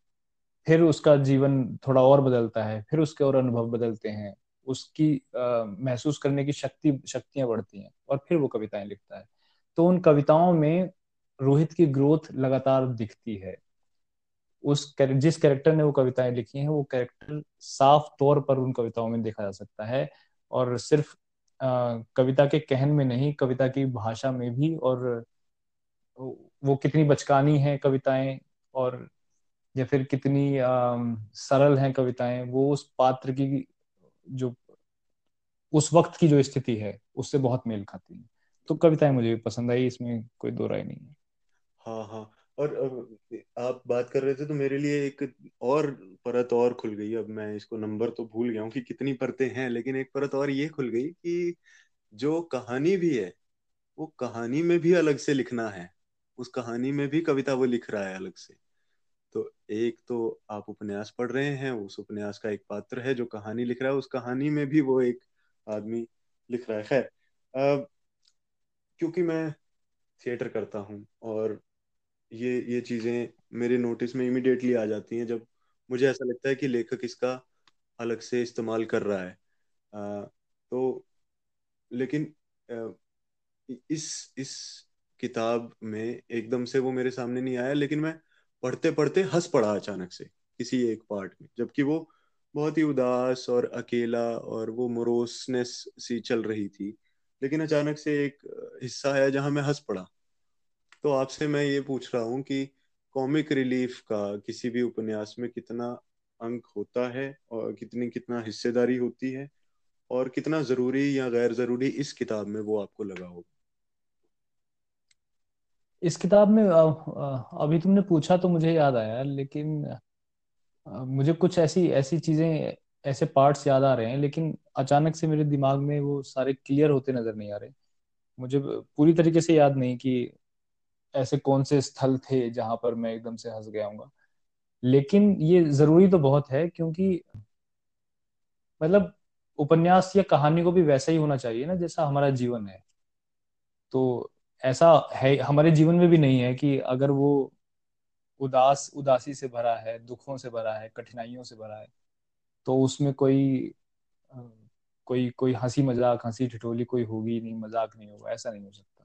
फिर उसका जीवन थोड़ा और बदलता है फिर उसके और अनुभव बदलते हैं उसकी आ, महसूस करने की शक्ति शक्तियाँ बढ़ती हैं और फिर वो कविताएँ लिखता है। तो उन कविताओं में रोहित की ग्रोथ लगातार दिखती है। उस जिस कैरेक्टर ने वो कविताएँ लिखी हैं, वो कैरेक्टर साफ़ तौर पर उन कविताओं में देखा जा सकता है और सिर्फ़ कविता के कहन में नहीं, कविता की भाषा में भी और वो कितनी बचकानी है कविताएँ और या फिर कितनी सरल हैं कविताएँ, वो उस पात्र की जो, उस वक्त की जो स्थिति है, उससे बहुत मेल खाती है। तो कविताएँ मुझे भी पसंद आई, इसमें कोई दो राय नहीं है। हाँ हाँ। और आप बात कर रहे थे तो मेरे लिए एक और परत और खुल गई। अब मैं इसको नंबर तो भूल गया हूँ कि कितनी परतें हैं, लेकिन एक परत और ये खुल गई कि जो कहानी भी है, वो कहानी में भी अलग से लिखना है। उस कहानी में भी कविता वो लिख रहा है अलग से। तो एक तो आप उपन्यास पढ़ रहे हैं, उस उपन्यास का एक पात्र है जो कहानी लिख रहा है, उस कहानी में भी वो एक आदमी लिख रहा है। खैर क्योंकि मैं थिएटर करता हूँ और ये ये चीज़ें मेरे नोटिस में इमिडिएटली आ जाती हैं जब मुझे ऐसा लगता है कि लेखक इसका अलग से इस्तेमाल कर रहा है। आ, तो लेकिन इस इस किताब में एकदम से वो मेरे सामने नहीं आया लेकिन मैं पढ़ते पढ़ते हंस पड़ा अचानक से किसी एक पार्ट में जबकि वो बहुत ही उदास और अकेला और वो मोरोसनेस सी चल रही थी। लेकिन अचानक से एक हिस्सा है जहाँ मैं हंस पड़ा। तो आपसे मैं ये पूछ रहा हूँ कि कॉमिक रिलीफ का किसी भी उपन्यास में कितना अंक होता है और कितनी, कितना हिस्सेदारी होती है और कितना ज़रूरी या गैर ज़रूरी इस किताब में वो आपको लगा होगा इस किताब में अभी तुमने पूछा तो मुझे याद आया, लेकिन मुझे कुछ ऐसी ऐसी चीज़ें, ऐसे पार्ट्स याद आ रहे हैं, लेकिन अचानक से मेरे दिमाग में वो सारे क्लियर होते नज़र नहीं आ रहे। मुझे पूरी तरीके से याद नहीं कि ऐसे कौन से स्थल थे जहाँ पर मैं एकदम से हंस गया हूँ लेकिन ये ज़रूरी तो बहुत है क्योंकि मतलब उपन्यास या कहानी को भी वैसा ही होना चाहिए ना जैसा हमारा जीवन है। तो ऐसा है, हमारे जीवन में भी नहीं है कि अगर वो उदास, उदासी से भरा है, दुखों से भरा है, कठिनाइयों से भरा है तो उसमें कोई कोई कोई हँसी मज़ाक, हँसी ठिठोली कोई होगी नहीं, मज़ाक नहीं होगा, ऐसा नहीं हो सकता।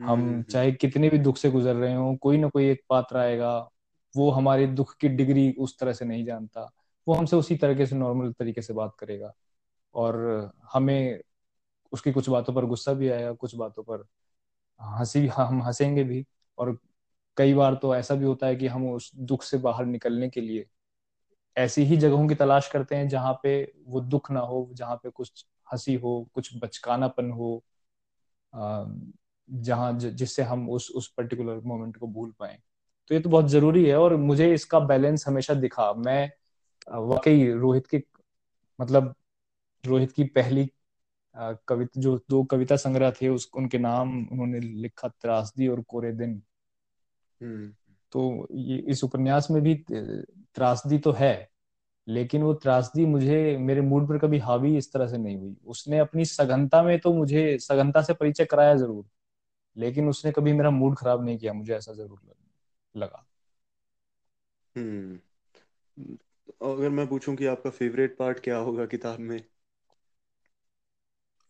हम हम्म, हम्म। चाहे कितने भी दुख से गुजर रहे हो कोई ना कोई एक पात्र आएगा वो हमारे दुख की डिग्री उस तरह से नहीं जानता वो हमसे उसी तरीके से नॉर्मल तरीके से बात करेगा और हमें उसकी कुछ बातों पर गुस्सा भी आएगा कुछ बातों पर हँसी हम हंसेंगे भी और कई बार तो ऐसा भी होता है कि हम उस दुख से बाहर निकलने के लिए ऐसी ही जगहों की तलाश करते हैं जहाँ पे वो दुख ना हो जहाँ पे कुछ हँसी हो कुछ बचकानापन हो जहाँ जिससे हम उस उस पर्टिकुलर मोमेंट को भूल पाए। तो ये तो बहुत ज़रूरी है और मुझे इसका बैलेंस हमेशा दिखा। मैं वाकई रोहित के मतलब रोहित की पहली कविता जो दो कविता संग्रह थे उस उनके नाम उन्होंने लिखा त्रासदी और कोरे दिन। हम्म। तो ये इस उपन्यास में भी त्रासदी तो है लेकिन वो त्रासदी मुझे मेरे मूड पर कभी हावी इस तरह से नहीं हुई। उसने अपनी सघनता में तो मुझे सघनता से परिचय कराया ज़रूर। लेकिन उसने कभी मेरा मूड खराब नहीं किया मुझे ऐसा ज़रूर लगा हम्म। अगर मैं पूछूँ कि आपका फेवरेट पार्ट क्या होगा किताब में?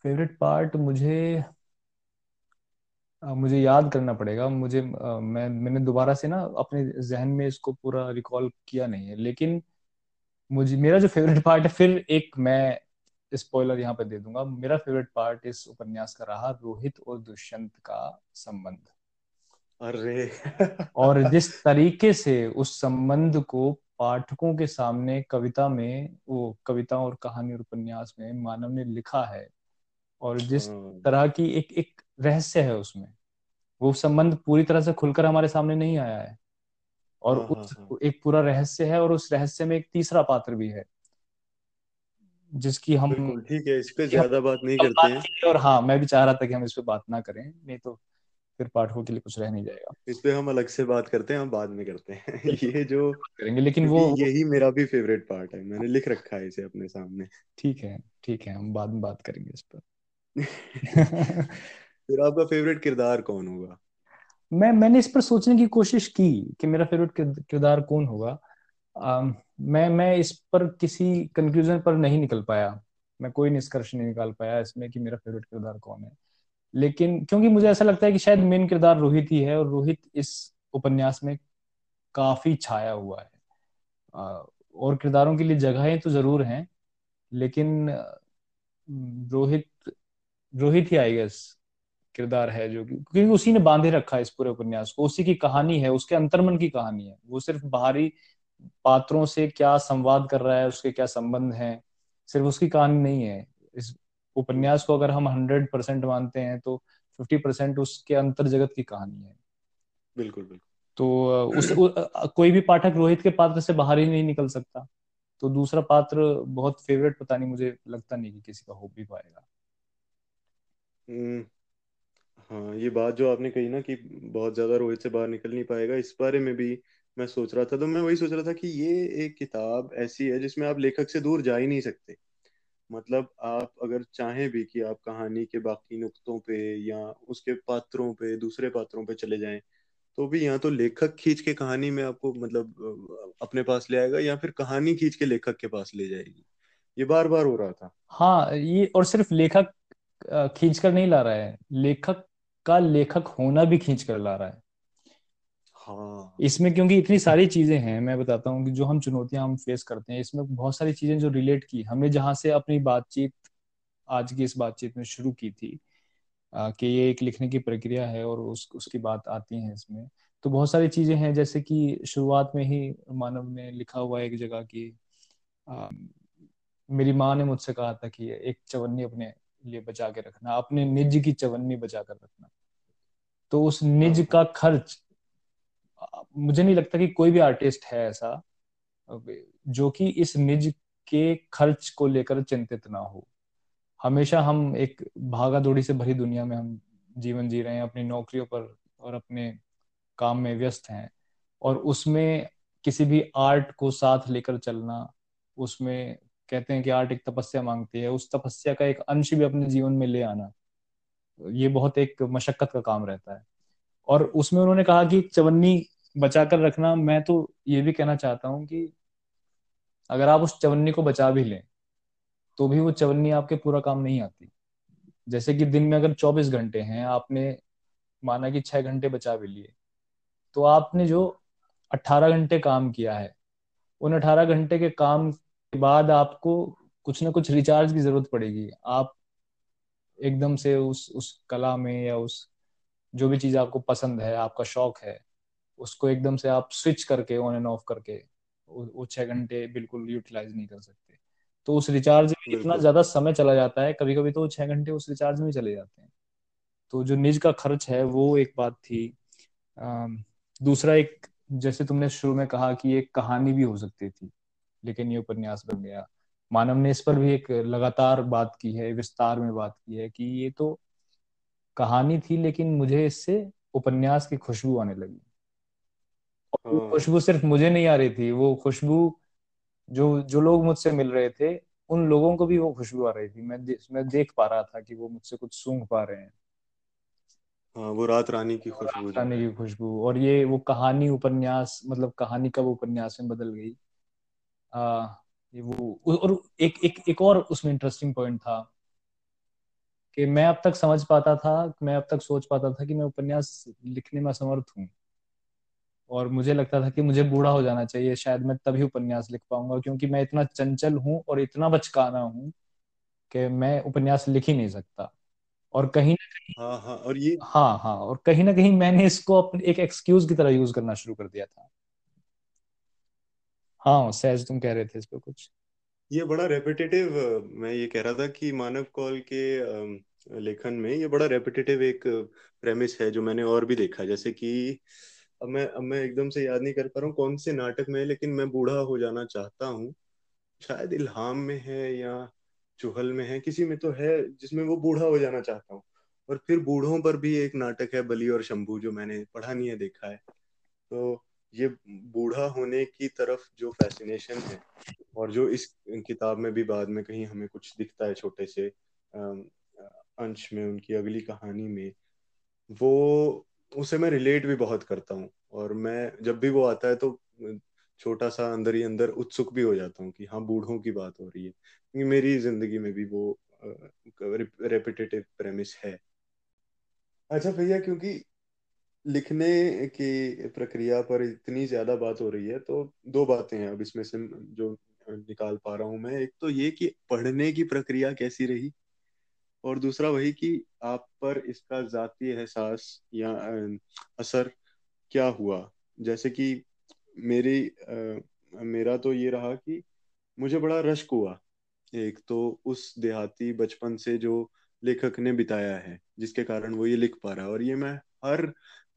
फेवरेट पार्ट मुझे मुझे याद करना पड़ेगा। मुझे मैं मैंने दोबारा से ना अपने जहन में इसको पूरा रिकॉल किया नहीं है। लेकिन मुझे मेरा जो फेवरेट पार्ट है फिर एक मैं स्पॉइलर यहाँ पे दे दूँगा। मेरा फेवरेट पार्ट इस उपन्यास का रहा रोहित और दुष्यंत का संबंध। अरे। और जिस तरीके से उस संबंध को पाठकों के सामने कविता में वो कविता और कहानी और उपन्यास में मानव ने लिखा है और जिस हाँ। तरह की एक एक रहस्य है उसमें वो संबंध पूरी तरह से खुलकर हमारे सामने नहीं आया है। और हाँ, उस हाँ, एक पूरा रहस्य है और उस रहस्य में एक तीसरा पात्र भी है। जिसकी हम ठीक है इस पे ज़्यादा बात नहीं करते हैं। और हाँ मैं भी चाह रहा था कि हम इस पे बात ना करें नहीं तो फिर पाठकों के लिए कुछ रह नहीं जाएगा। इस पे हम अलग से बात करते हैं हम बाद में करते हैं। ये जो करेंगे लेकिन वो यही मेरा भी फेवरेट पार्ट है मैंने लिख रखा है इसे अपने सामने। ठीक है ठीक है हम बाद में बात करेंगे इस पर। फिर आपका फेवरेट किरदार कौन होगा? मैं मैंने इस पर सोचने की कोशिश की कि मेरा फेवरेट किरदार कौन होगा। मैं मैं इस पर किसी कंक्लूजन पर नहीं निकल पाया। मैं कोई निष्कर्ष नहीं निकाल पाया इसमें कि मेरा फेवरेट किरदार कौन है। लेकिन क्योंकि मुझे ऐसा लगता है कि शायद मेन किरदार रोहित ही है और रोहित इस उपन्यास में काफ़ी छाया हुआ है। और किरदारों के लिए जगहें तो ज़रूर हैं, लेकिन रोहित रोहित ही आई गेस किरदार है जो कि, क्योंकि उसी ने बांधे रखा है इस पूरे उपन्यास को। उसी की कहानी है, उसके अंतर्मन की कहानी है। वो सिर्फ़ बाहरी पात्रों से क्या संवाद कर रहा है उसके क्या संबंध हैं सिर्फ़ उसकी कहानी नहीं है। इस उपन्यास को अगर हम हंड्रेड परसेंट मानते हैं तो फिफ्टी परसेंट उसके अंतर जगत की कहानी है। बिल्कुल बिल्कुल। तो उस उ, कोई भी पाठक रोहित के पात्र से बाहर ही नहीं निकल सकता। तो दूसरा पात्र बहुत फेवरेट पता नहीं मुझे लगता नहीं कि किसी का हो भी पाएगा। हम्म, हाँ ये बात जो आपने कही ना कि बहुत ज़्यादा रोहित से बाहर निकल नहीं पाएगा इस बारे में भी मैं सोच रहा था तो मैं वही सोच रहा था कि ये एक किताब ऐसी है जिसमें आप लेखक से दूर जा ही नहीं सकते। मतलब आप अगर चाहें भी कि आप कहानी के बाकी नुक्तों पे या उसके पात्रों पे, दूसरे पात्रों पे चले जाएँ तो भी यहाँ तो लेखक खींच के कहानी में आपको मतलब अपने पास ले आएगा या फिर कहानी खींच के लेखक के पास ले जाएगी। ये बार बार हो रहा था। हाँ ये और सिर्फ़ लेखक खींच कर नहीं ला रहा है। लेखक का लेखक होना भी खींच कर ला रहा है। हाँ। इसमें क्योंकि इतनी सारी चीज़ें हैं मैं बताता हूँ कि जो हम चुनौतियाँ हम फेस करते हैं इसमें बहुत सारी चीज़ें जो रिलेट की। हमने जहाँ से अपनी बातचीत आज की इस बातचीत में शुरू की थी कि ये एक लिखने की प्रक्रिया है और उस उसकी बात आती है इसमें। तो बहुत सारी चीज़ें हैं जैसे कि शुरुआत में ही मानव ने लिखा हुआ एक जगह की आ, मेरी माँ ने मुझसे कहा था कि एक चवन्नी अपने लिए बचा के रखना अपने निज की चवन्नी बचा कर रखना। तो उस निज हाँ, का। खर्च मुझे नहीं लगता कि कोई भी आर्टिस्ट है ऐसा, जो कि इस निज के खर्च को लेकर चिंतित ना हो। हमेशा हम एक भागा दौड़ी से भरी दुनिया में हम जीवन जी रहे हैं, अपनी नौकरियों पर और अपने काम में व्यस्त हैं और उसमें किसी भी आर्ट को साथ लेकर चलना, उसमें कहते हैं कि आर्ट एक तपस्या मांगती है, उस तपस्या का एक अंश भी अपने जीवन में ले आना, ये बहुत एक मशक्कत का काम रहता है। और उसमें उन्होंने कहा कि चवन्नी बचा कर रखना, मैं तो ये भी कहना चाहता हूँ कि अगर आप उस चवन्नी को बचा भी लें तो भी वो चवन्नी आपके पूरा काम नहीं आती। जैसे कि दिन में अगर 24 घंटे हैं, आपने माना कि छह घंटे बचा भी लिए तो आपने जो 18 घंटे काम किया है, उन 18 घंटे के काम के बाद आपको कुछ ना कुछ रिचार्ज की ज़रूरत पड़ेगी। आप एकदम से उस उस कला में या उस जो भी चीज़ आपको पसंद है आपका शौक है उसको एकदम से आप स्विच करके ऑन एंड ऑफ़ करके वो छह घंटे बिल्कुल यूटिलाइज नहीं कर सकते। तो उस रिचार्ज में इतना ज़्यादा समय चला जाता है कभी कभी तो छह घंटे उस रिचार्ज में चले जाते हैं। तो जो निज का खर्च है वो एक बात थी। आ, दूसरा एक जैसे तुमने शुरू में कहा कि एक कहानी भी हो सकती थी लेकिन ये उपन्यास बन गया। मानव ने इस पर भी एक लगातार बात की है विस्तार में बात की है कि ये तो कहानी थी लेकिन मुझे इससे उपन्यास की खुशबू आने लगी। और वो हाँ। खुशबू सिर्फ़ मुझे नहीं आ रही थी वो खुशबू जो जो लोग मुझसे मिल रहे थे उन लोगों को भी वो खुशबू आ रही थी। मैं दे, मैं देख पा रहा था कि वो मुझसे कुछ सूंघ पा रहे हैं। हाँ वो रात रानी की खुशबू रात रानी की खुशबू। और ये वो कहानी उपन्यास मतलब कहानी कब उपन्यास में बदल गई? आ, ये वो और एक एक एक और उसमें इंटरेस्टिंग पॉइंट था। कि मैं अब तक समझ पाता था मैं अब तक सोच पाता था कि मैं उपन्यास लिखने में असमर्थ हूँ। और मुझे लगता था कि मुझे बूढ़ा हो जाना चाहिए शायद मैं तभी उपन्यास लिख पाऊँगा क्योंकि मैं इतना चंचल हूँ और इतना बचकाना हूँ कि मैं उपन्यास लिख ही नहीं सकता। और कहीं ना कहीं हाँ हाँ और ये हाँ हाँ और कहीं ना कहीं मैंने इसको अपने एक एक्सक्यूज की तरह यूज़ करना शुरू कर दिया था। हाँ सहज तुम कह रहे थे इस पर कुछ। ये बड़ा रेपिटेटिव मैं ये कह रहा था कि मानव कौल के लेखन में ये बड़ा रेपिटेटिव एक प्रेमिस है जो मैंने और भी देखा जैसे कि अब मैं अब मैं एकदम से याद नहीं कर पा रहा हूँ कौन से नाटक में लेकिन मैं बूढ़ा हो जाना चाहता हूँ। शायद इल्हाम में है या चुहल में है, किसी में तो है जिसमें वो बूढ़ा हो जाना चाहता हूँ। और फिर बूढ़ों पर भी एक नाटक है, बली और शंभू, जो मैंने पढ़ा नहीं है, देखा है। तो ये बूढ़ा होने की तरफ़ जो फैसिनेशन है और जो इस किताब में भी बाद में कहीं हमें कुछ दिखता है छोटे से अंश में, उनकी अगली कहानी में, वो उसे मैं रिलेट भी बहुत करता हूँ और मैं जब भी वो आता है तो छोटा सा अंदर ही अंदर उत्सुक भी हो जाता हूँ कि हाँ बूढ़ों की बात हो रही है। क्योंकि मेरी ज़िंदगी में भी वो रेपिटेटिव प्रेमिस है। अच्छा भैया, क्योंकि लिखने की प्रक्रिया पर इतनी ज़्यादा बात हो रही है तो दो बातें हैं अब इसमें से जो निकाल पा रहा हूँ मैं। एक तो ये कि पढ़ने की प्रक्रिया कैसी रही और दूसरा वही कि आप पर इसका जाती एहसास या असर क्या हुआ? जैसे कि मेरी आ, मेरा तो ये रहा कि मुझे बड़ा रश्क हुआ। एक तो उस देहाती बचपन से जो लेखक ने बिताया है जिसके कारण वो ये लिख पा रहा है और ये मैं हर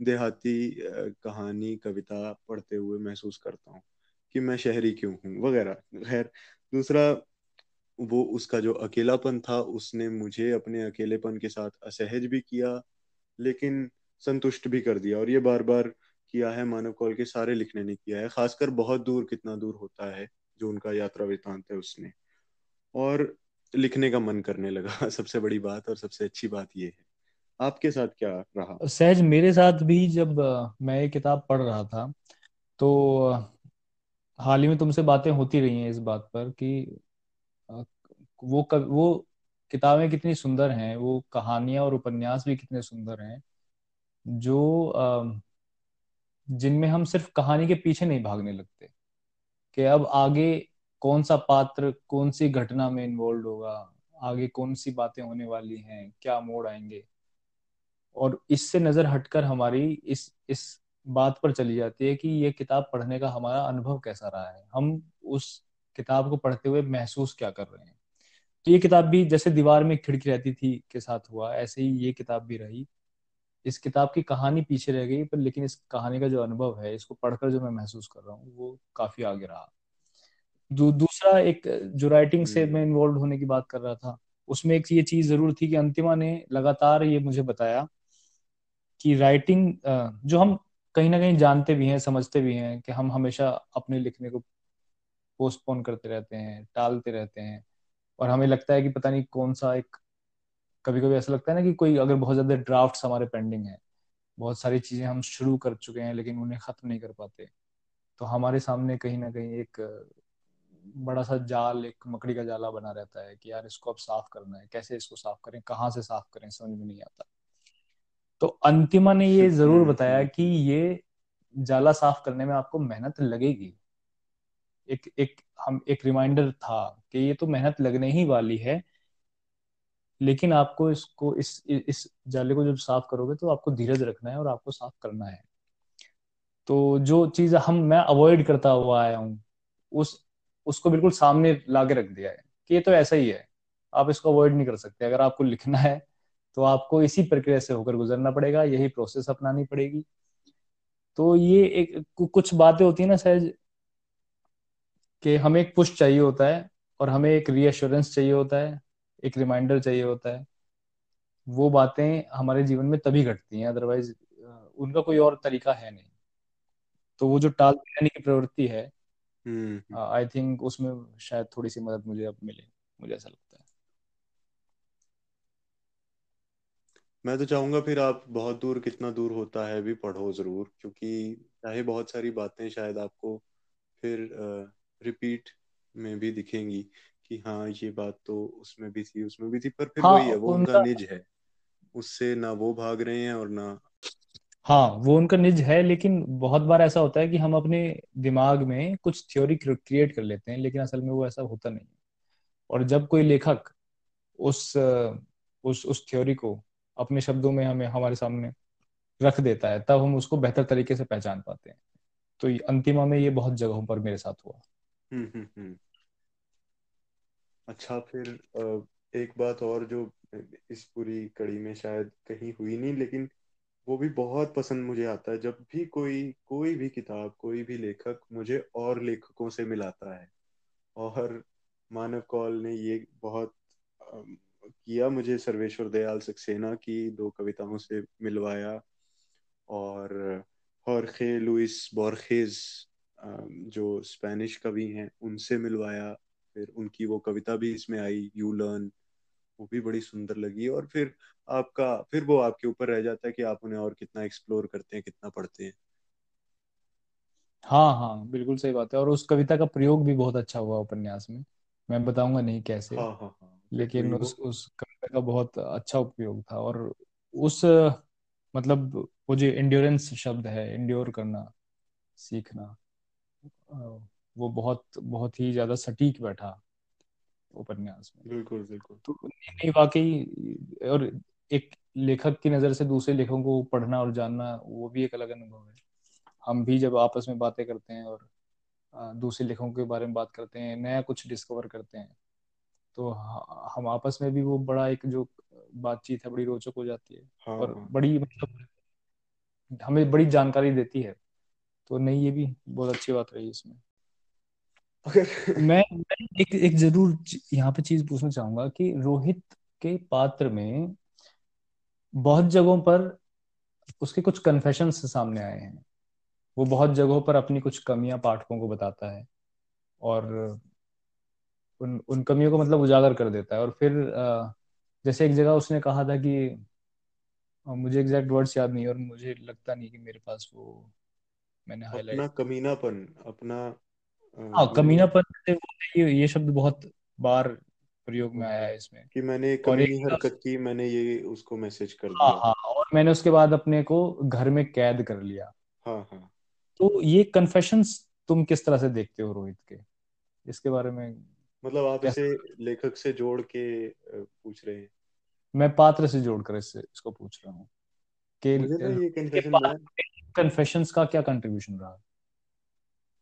देहाती कहानी, कविता पढ़ते हुए महसूस करता हूँ कि मैं शहरी क्यों हूँ, वगैरह। खैर, दूसरा, वो उसका जो अकेलापन था, उसने मुझे अपने अकेलेपन के साथ असहज भी किया, लेकिन संतुष्ट भी कर दिया। और ये बार बार किया है, मानव कौल के सारे लिखने ने किया है, खासकर बहुत दूर, कितना दूर होता है, जो उनका यात्रा वृतांत है उसने। और लिखने का मन करने लगा, सबसे बड़ी बात और सबसे अच्छी बात ये है। आपके साथ क्या रहा? सहज, मेरे साथ भी जब मैं ये किताब पढ़ रहा था तो हाल ही में तुमसे बातें होती रही हैं इस बात पर कि वो कब, वो किताबें कितनी सुंदर हैं, वो कहानियाँ और उपन्यास भी कितने सुंदर हैं, जो जिनमें हम सिर्फ़ कहानी के पीछे नहीं भागने लगते कि अब आगे कौन सा पात्र, कौन सी घटना में इन्वॉल्व होगा, आगे कौन सी बातें होने वाली हैं, क्या मोड़ आएँगे। और इससे नज़र हटकर हमारी इस इस बात पर चली जाती है कि ये किताब पढ़ने का हमारा अनुभव कैसा रहा है? हम उस किताब को पढ़ते हुए महसूस क्या कर रहे हैं? तो ये किताब भी जैसे दीवार में खिड़की रहती थी के साथ हुआ ऐसे ही ये किताब भी रही। इस किताब की कहानी पीछे रह गई पर लेकिन इस कहानी का जो अनुभव है इसको पढ़कर जो मैं महसूस कर रहा हूँ वो काफ़ी आगे रहा। दू, दूसरा एक जो राइटिंग से मैं इन्वॉल्व होने की बात कर रहा था उसमें एक ये चीज़ ज़रूर थी कि अंतिमा ने लगातार ये मुझे बताया कि राइटिंग जो हम कहीं ना कहीं जानते भी हैं, समझते भी हैं कि हम हमेशा अपने लिखने को पोस्टपोन करते रहते हैं, टालते रहते हैं। और हमें लगता है कि पता नहीं कौन सा एक कभी कभी ऐसा लगता है ना कि कोई अगर बहुत ज़्यादा ड्राफ्ट हमारे पेंडिंग है, बहुत सारी चीज़ें हम शुरू कर चुके हैं लेकिन उन्हें खत्म नहीं कर पाते तो हमारे सामने कहीं ना कहीं एक बड़ा सा जाल, एक मकड़ी का जाला बना रहता है कि यार इसको अब साफ़ करना है, कैसे इसको साफ़ करें, कहाँ से साफ़ करें, समझ में नहीं आता। तो अंतिमा ने ये ज़रूर बताया। कि ये जाला साफ़ करने में आपको मेहनत लगेगी। एक एक हम एक रिमाइंडर था कि ये तो मेहनत लगने ही वाली है लेकिन आपको इसको इस इस जाले को जब साफ़ करोगे तो आपको धीरज रखना है और आपको साफ़ करना है। तो जो चीज़ हम मैं अवॉइड करता हुआ आया हूँ उस उसको बिल्कुल सामने लाके रख दिया है कि ये तो ऐसा ही है। आप इसको अवॉइड नहीं कर सकते। अगर आपको लिखना है तो आपको इसी प्रक्रिया से होकर गुजरना पड़ेगा यही प्रोसेस अपनानी पड़ेगी। तो ये एक कुछ बातें होती है ना सहज कि हमें एक पुश चाहिए होता है और हमें एक रीअश्योरेंस चाहिए होता है एक रिमाइंडर चाहिए होता है। वो बातें हमारे जीवन में तभी घटती हैं अदरवाइज़ उनका कोई और तरीका है नहीं। तो वो जो टाल की प्रवृत्ति है आई थिंक उसमें शायद थोड़ी सी मदद मुझे अब मिले मुझे ऐसा लगता है। मैं तो चाहूँगा फिर आप बहुत दूर कितना दूर होता है भी पढ़ो ज़रूर क्योंकि चाहे बहुत सारी बातें शायद आपको फिर रिपीट में भी दिखेंगी कि हाँ ये बात तो उसमें भी थी उसमें भी थी पर फिर हाँ, वही है वो उनका निज है। उससे ना वो भाग रहे हैं और ना हाँ वो उनका निज है लेकिन बहुत बार ऐसा होता है कि हम अपने दिमाग में कुछ थ्योरी क्रिएट कर लेते हैं लेकिन असल में वो ऐसा होता नहीं और जब कोई लेखक उस उस उस थ्योरी को अपने शब्दों में हमें, हमारे सामने रख देता है, तब हम उसको बेहतर तरीके से पहचान पाते हैं। तो अंतिमा में ये बहुत जगहों पर मेरे साथ हुआ। हम्म हम्म हम्म। अच्छा फिर एक बात और जो इस पूरी कड़ी में शायद कहीं हुई नहीं, लेकिन वो भी बहुत पसंद मुझे आता है। जब भी कोई कोई भी किताब, कोई भी लेखक मुझे और लेखकों से मिलाता है, और मानव कौल ने ये बहुत किया मुझे सर्वेश्वर दयाल सक्सेना की दो कविताओं से मिलवाया और हॉर्खे लुइस बोर्खेज जो स्पेनिश कवि हैं उनसे मिलवाया। फिर उनकी वो कविता भी इसमें आई यू लर्न वो भी बड़ी सुंदर लगी। और फिर आपका फिर वो आपके ऊपर रह जाता है कि आप उन्हें और कितना एक्सप्लोर करते हैं कितना पढ़ते हैं। हाँ हाँ बिल्कुल सही बात है। और उस कविता का प्रयोग भी बहुत अच्छा हुआ उपन्यास में। मैं बताऊँगा नहीं कैसे। हाँ हाँ हाँ। लेकिन उस उस कविता का बहुत अच्छा उपयोग था और उस मतलब वो जो इंड्योरेंस शब्द है इंड्योर करना सीखना वो बहुत बहुत ही ज़्यादा सटीक बैठा उपन्यास में। बिल्कुल बिल्कुल। तो नहीं वाकई और एक लेखक की नज़र से दूसरे लेखकों को पढ़ना और जानना वो भी एक अलग अनुभव है। हम भी जब आपस में बातें करते हैं और दूसरे लेखकों के बारे में बात करते हैं नया कुछ डिस्कवर करते हैं तो हम आपस में भी वो बड़ा एक जो बातचीत है बड़ी रोचक हो जाती है। हाँ, और हाँ. बड़ी मतलब हमें बड़ी जानकारी देती है। तो नहीं ये भी बहुत अच्छी बात रही इसमें। मैं, मैं एक एक ज़रूर यहाँ पे चीज़ पूछना चाहूँगा कि रोहित के पात्र में बहुत जगहों पर उसके कुछ कन्फेशन सामने आए हैं। वो बहुत जगहों पर अपनी कुछ कमियाँ पाठकों को बताता है। और उन उन कमियों को मतलब उजागर कर देता है। और फिर जैसे एक जगह उसने कहा था कि मुझे एग्जैक्ट वर्ड्स याद नहीं और मुझे लगता नहीं कि मेरे पास वो मैंने अपना कमीनापन अपना हाँ मैंने कमीनापन ये ये शब्द बहुत बार प्रयोग में आया हाँ है इसमें। कि मैंने एक हरकत की मैंने ये उसको मैसेज कर हाँ दिया। हाँ और मैंने उसके बाद अपने को घर में कैद कर लिया। हाँ हाँ। तो ये कन्फेशंस तुम किस तरह से देखते हो रोहित के? इसके बारे में मतलब आप इसे लेखक से जोड़ के पूछ रहे हैं। मैं पात्र से जोड़कर इससे इसको पूछ रहा हूँ। कि कन्फेशंस का क्या कंट्रीब्यूशन रहा?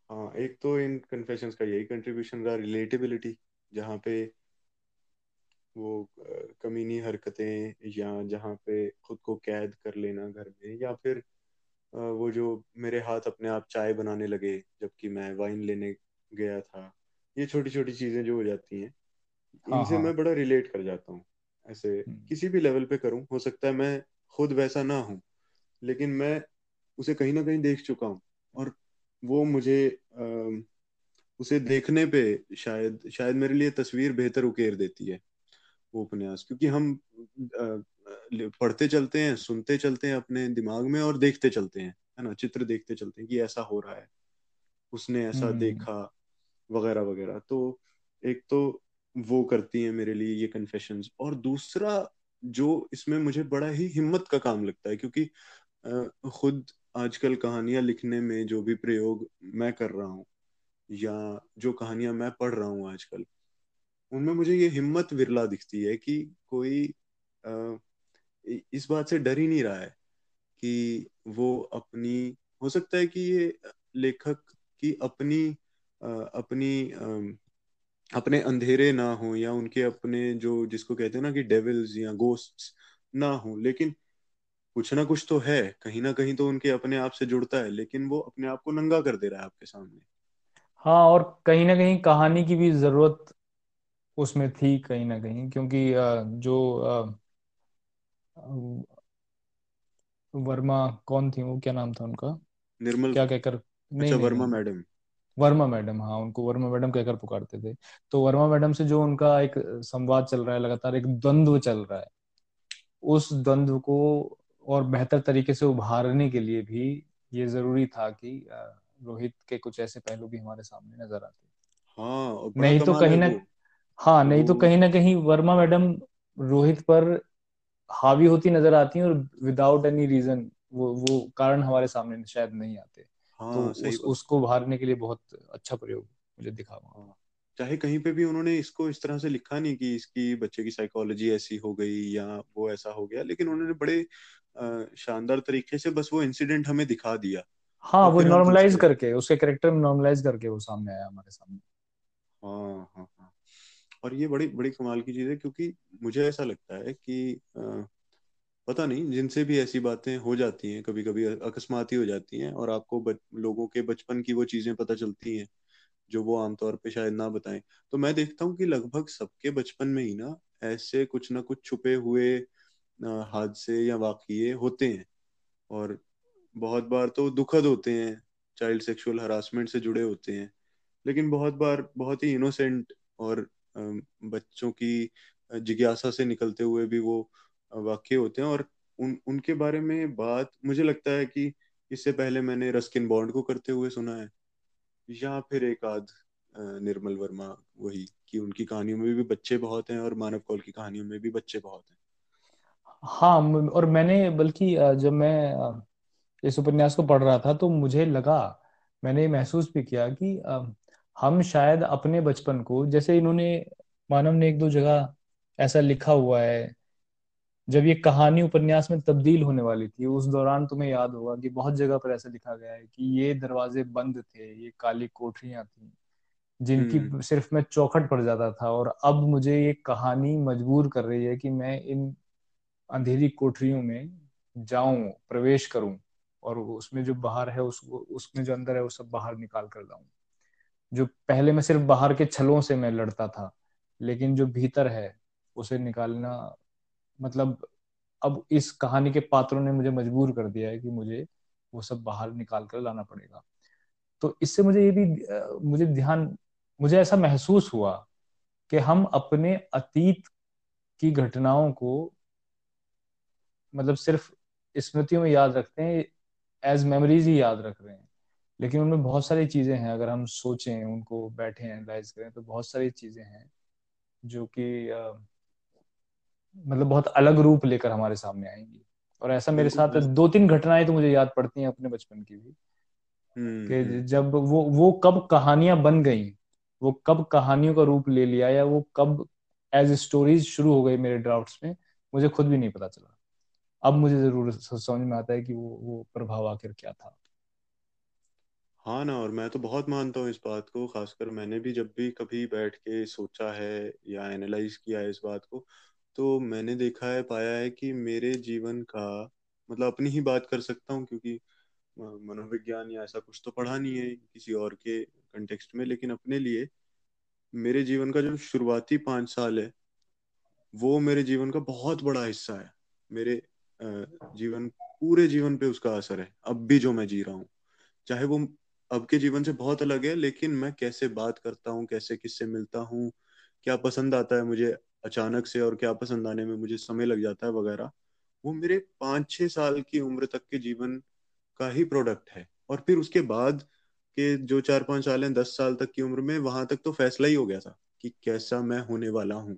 हाँ एक तो इन कन्फेशंस का यही कंट्रीब्यूशन रहा रिलेटेबिलिटी जहाँ पे वो कमीनी हरकतें या जहाँ पे खुद को कैद कर लेना घर में या फिर वो जो मेरे हाथ अपने आप चाय बनाने लगे जबकि मैं वाइन लेने गया था। ये छोटी छोटी चीज़ें जो हो जाती हैं हाँ इनसे हाँ। मैं बड़ा रिलेट कर जाता हूँ ऐसे हम्म। किसी भी लेवल पे करूँ हो सकता है मैं खुद वैसा ना हूँ लेकिन मैं उसे कहीं ना कहीं देख चुका हूँ और वो मुझे अ, उसे देखने पे शायद शायद मेरे लिए तस्वीर बेहतर उकेर देती है वो उपन्यास क्योंकि हम पढ़ते चलते हैं सुनते चलते हैं अपने दिमाग में और देखते चलते हैं है ना चित्र देखते चलते हैं कि ऐसा हो रहा है उसने ऐसा हम्म, देखा वगैरह वगैरह। तो एक तो वो करती है मेरे लिए ये कन्फेशंस और दूसरा जो इसमें मुझे बड़ा ही हिम्मत का काम लगता है क्योंकि खुद आजकल कहानियाँ लिखने में जो भी प्रयोग मैं कर रहा हूँ या जो कहानियाँ मैं पढ़ रहा हूँ आजकल, उनमें मुझे ये हिम्मत विरला दिखती है कि कोई इस बात से डर ही नहीं रहा है कि वो अपनी, हो सकता है कि ये लेखक की अपनी अपनी अपने अंधेरे ना हो या उनके अपने जो जिसको कहते हैं ना कि डेविल्स या गोस्ट्स ना हो लेकिन कुछ ना कुछ तो है कहीं ना कहीं तो उनके अपने आप से जुड़ता है लेकिन वो अपने आप को नंगा कर दे रहा है आपके सामने। हाँ और कहीं ना कहीं कहानी की भी ज़रूरत उसमें थी कहीं ना कहीं क्योंकि जो वर्मा कौन थी वो क्या नाम था उनका? निर्मल क्या कहकर अच्छा नहीं वर्मा मैडम। वर्मा मैडम हाँ उनको वर्मा मैडम कहकर पुकारते थे। तो वर्मा मैडम से जो उनका एक संवाद चल रहा है लगातार एक द्वंद्व चल रहा है उस द्वंद्व को और बेहतर तरीके से उभारने के लिए भी ये ज़रूरी था कि रोहित के कुछ ऐसे पहलू भी हमारे सामने नज़र आते। हाँ नहीं तो कहीं ना हाँ नहीं तो कहीं ना कहीं वर्मा मैडम रोहित पर हावी होती नज़र आती है और विदाउट एनी रीजन वो वो कारण हमारे सामने शायद नहीं आते। तो हाँ सही उस उसको उभारने के लिए बहुत अच्छा प्रयोग मुझे दिखा वहाँ। हाँ चाहे कहीं पे भी उन्होंने इसको इस तरह से लिखा नहीं कि इसकी बच्चे की साइकोलॉजी ऐसी हो गई या वो ऐसा हो गया लेकिन उन्होंने बड़े शानदार तरीके से बस वो इंसिडेंट हमें दिखा दिया। हाँ वो नॉर्मलाइज करके उसके कैरेक्टर में नॉर्मलाइज करके वो सामने आया हमारे सामने। हाँ हाँ हाँ। और ये बड़ी बड़ी कमाल की चीज़ है क्योंकि मुझे ऐसा लगता है कि अ, पता नहीं जिनसे भी ऐसी बातें हो जाती हैं कभी कभी अकस्मात ही हो जाती हैं और आपको बच, लोगों के बचपन की वो चीज़ें पता चलती हैं जो वो आमतौर पे शायद ना बताएँ। तो मैं देखता हूँ कि लगभग सबके बचपन में ही ना ऐसे कुछ ना कुछ छुपे हुए हादसे या वाकये होते हैं और बहुत बार तो दुखद होते हैं चाइल्ड सेक्सुअल हरासमेंट से जुड़े होते हैं लेकिन बहुत बार बहुत ही इनोसेंट और बच्चों की जिज्ञासा से निकलते हुए भी वो वाक्य होते हैं और उन, उनके बारे में बात, मुझे लगता है कि इससे पहले मैंने रस्किन बॉन्ड को करते हुए सुना है, या फिर एक आध निर्मल वर्मा वही, कि उनकी कहानियों में भी बच्चे बहुत हैं और मानव कौल की कहानियों में भी बच्चे बहुत हैं। हाँ और मैंने, बल्कि जब मैं इस उपन्यास को पढ़ रहा था तो मुझे लगा, मैंने महसूस भी किया कि हम शायद अपने बचपन को, जैसे इन्होंने, मानव ने एक दो जगह ऐसा लिखा हुआ है जब ये कहानी उपन्यास में तब्दील होने वाली थी उस दौरान तुम्हें याद होगा कि बहुत जगह पर ऐसा लिखा गया है कि ये दरवाजे बंद थे ये काली कोठरियाँ थी जिनकी हम्म। सिर्फ़ मैं चौखट पड़ जाता था और अब मुझे ये कहानी मजबूर कर रही है कि मैं इन अंधेरी कोठरियों में जाऊँ प्रवेश करूँ और उसमें जो बाहर है उसको उसमें जो अंदर है वो सब बाहर निकाल कर लाऊं। जो पहले मैं सिर्फ़ बाहर के छलों से मैं लड़ता था लेकिन जो भीतर है उसे निकालना मतलब अब इस कहानी के पात्रों ने मुझे मजबूर कर दिया है कि मुझे वो सब बाहर निकाल कर लाना पड़ेगा। तो इससे मुझे ये भी मुझे ध्यान, मुझे ऐसा महसूस हुआ कि हम अपने अतीत की घटनाओं को मतलब सिर्फ़ स्मृतियों में याद रखते हैं एज मेमोरीज ही याद रख रहे हैं। लेकिन उनमें बहुत सारी चीज़ें हैं, अगर हम सोचें, उनको बैठे एनालाइज करें तो बहुत सारी चीज़ें हैं जो कि मतलब बहुत अलग रूप लेकर हमारे सामने आएँगी। और ऐसा मेरे साथ दो तीन घटनाएँ तो मुझे याद पड़ती हैं अपने बचपन की भी। हम्म, कि हम्म। जब वो वो कब कहानियाँ बन गई वो कब कहानियों का रूप ले लिया या वो कब एज स्टोरीज शुरू हो गई मेरे ड्राफ्ट्स में मुझे खुद भी नहीं पता चला। अब मुझे ज़रूर समझ में आता है कि वो वो प्रभाव आखिर क्या था। हाँ ना और मैं तो बहुत मानता हूँ इस बात को खासकर मैंने भी जब भी कभी बैठ के सोचा है या एनालाइज किया है इस बात को तो मैंने देखा है, पाया है कि मेरे जीवन का मतलब अपनी ही बात कर सकता हूँ क्योंकि मनोविज्ञान या ऐसा कुछ तो पढ़ा नहीं है किसी और के कंटेक्स्ट में, लेकिन अपने लिए मेरे जीवन का जो शुरुआती पाँच साल है, वो मेरे जीवन का बहुत बड़ा हिस्सा है। मेरे जीवन, पूरे जीवन पे उसका असर है। अब भी जो मैं जी रहा हूँ, चाहे वो अब के जीवन से बहुत अलग है, लेकिन मैं कैसे बात करता हूँ, कैसे किससे मिलता हूँ, क्या पसंद आता है मुझे अचानक से और क्या पसंद आने में मुझे समय लग जाता है वगैरह, वो मेरे पाँच छह साल की उम्र तक के जीवन का ही प्रोडक्ट है। और फिर उसके बाद के जो चार पाँच साल हैं, दस साल तक की उम्र में, वहाँ तक तो फैसला ही हो गया था कि कैसा मैं होने वाला हूँ।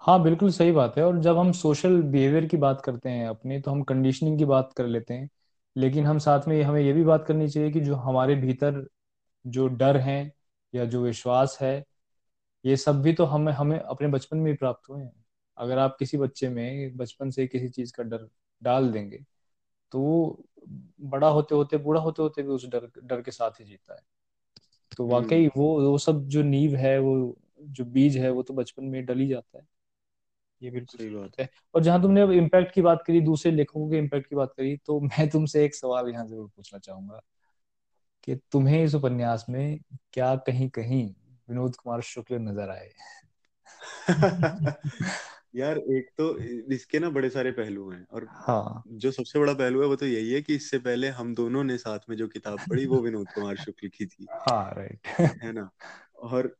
हाँ बिल्कुल सही बात है। और जब हम सोशल बिहेवियर की बात करते हैं अपने तो हम कंडीशनिंग की बात कर लेते हैं। लेकिन हम साथ में हमें ये भी बात करनी चाहिए कि जो हमारे भीतर जो डर है या जो विश्वास है ये सब भी तो हमें हमें अपने बचपन में ही प्राप्त हुए हैं। अगर आप किसी बच्चे में बचपन से किसी चीज़ का डर डाल देंगे तो वो बड़ा होते होते बूढ़ा होते होते भी उस डर डर के साथ ही जीता है। तो हम्म। वाकई वो वो सब जो नींव है वो जो बीज है वो तो बचपन में डल ही जाता है। ये बिल्कुल सही बात। है। और जहाँ तुमने अब इम्पैक्ट की बात करी दूसरे लेखकों के इम्पैक्ट की बात करी तो मैं तुमसे एक सवाल यहाँ ज़रूर पूछना चाहूँगा कि तुम्हें इस उपन्यास में क्या कहीं कहीं विनोद कुमार शुक्ल नज़र आए। यार एक तो इसके ना बड़े सारे पहलू हैं और हाँ। जो सबसे बड़ा पहलू है वो तो यही है कि इससे पहले हम दोनों ने साथ में जो किताब पढ़ी वो विनोद कुमार शुक्ल की थी। हाँ राइट है ना? और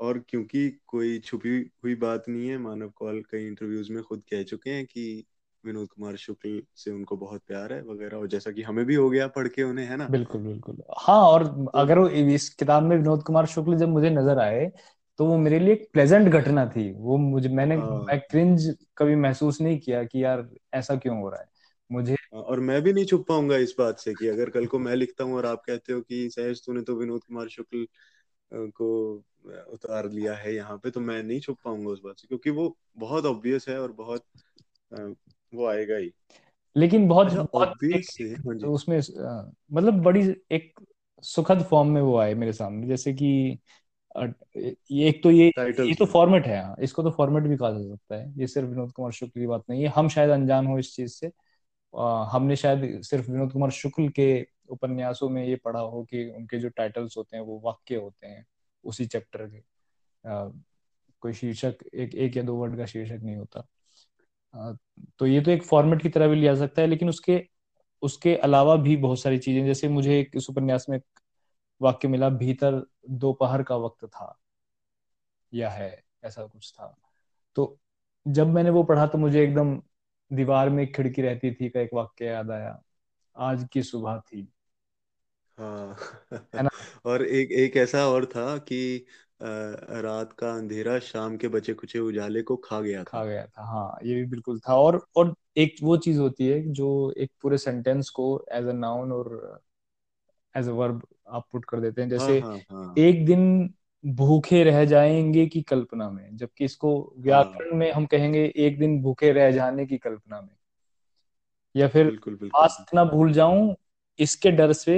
और क्योंकि कोई छुपी हुई बात नहीं है मानव कौल कई इंटरव्यूज़ में खुद कह चुके हैं कि विनोद कुमार शुक्ल से उनको बहुत प्यार है वगैरह और जैसा कि हमें भी हो गया पढ़ के उन्हें है ना? बिल्कुल बिल्कुल। हाँ और तो, अगर वो इस किताब में विनोद कुमार शुक्ल जब मुझे नज़र आए तो वो मेरे लिए एक प्लेजेंट घटना थी। वो मुझे मैंने हाँ। मैं क्रिंज कभी महसूस नहीं किया कि यार ऐसा क्यों हो रहा है। मुझे और मैं भी नहीं छुप पाऊँगा इस बात से कि अगर कल को मैं लिखता हूँ और आप कहते हो कि सहज तूने तो विनोद कुमार शुक्ल को उतार लिया है यहाँ पे तो मैं नहीं छुप पाऊँगा उस बात से क्योंकि वो बहुत ऑब्वियस है और बहुत वो आएगा ही। लेकिन बहुत अच्छा, बहुत एक, हाँ तो उसमें मतलब बड़ी एक सुखद फॉर्म में वो आए मेरे सामने जैसे कि ये एक तो ये ये तो फॉर्मेट है हाँ इसको तो फॉर्मेट भी कहा जा सकता है। ये सिर्फ़ विनोद कुमार शुक्ल की बात नहीं है हम शायद अनजान हो इस चीज़ से। आ, हमने शायद सिर्फ़ विनोद कुमार शुक्ल के उपन्यासों में ये पढ़ा हो कि उनके जो टाइटल्स होते हैं वो वाक्य होते हैं उसी चैप्टर के। आ, कोई शीर्षक एक एक या दो वर्ड का शीर्षक नहीं होता। तो ये तो एक फॉर्मेट की तरह भी लिया सकता है लेकिन उसके उसके अलावा भी बहुत सारी चीज़ें जैसे मुझे एक इस उपन्यास में वाक्य मिला भीतर दोपहर का वक्त था। या है ऐसा कुछ था। तो जब मैंने वो पढ़ा तो मुझे एकदम दीवार में एक खिड़की रहती थी का एक वाक्य याद आया आज की सुबह थी। हाँ। और एक एक ऐसा और था कि रात का अंधेरा शाम के बचे कुचे उजाले को खा गया था। खा गया था हाँ ये भी बिल्कुल था और और एक वो चीज़ होती है जो एक पूरे सेंटेंस को एज अ नाउन और एज अ वर्ब आप पुट कर देते हैं हाँ, जैसे हाँ, हाँ, हाँ. एक दिन भूखे रह जाएँगे की कल्पना में जबकि इसको व्याकरण हाँ, में हम कहेंगे एक दिन भूखे रह जाने की कल्पना में। या फिर बिल्कुल, बिल्कुल, मास्क ना भूल जाऊँ इसके डर से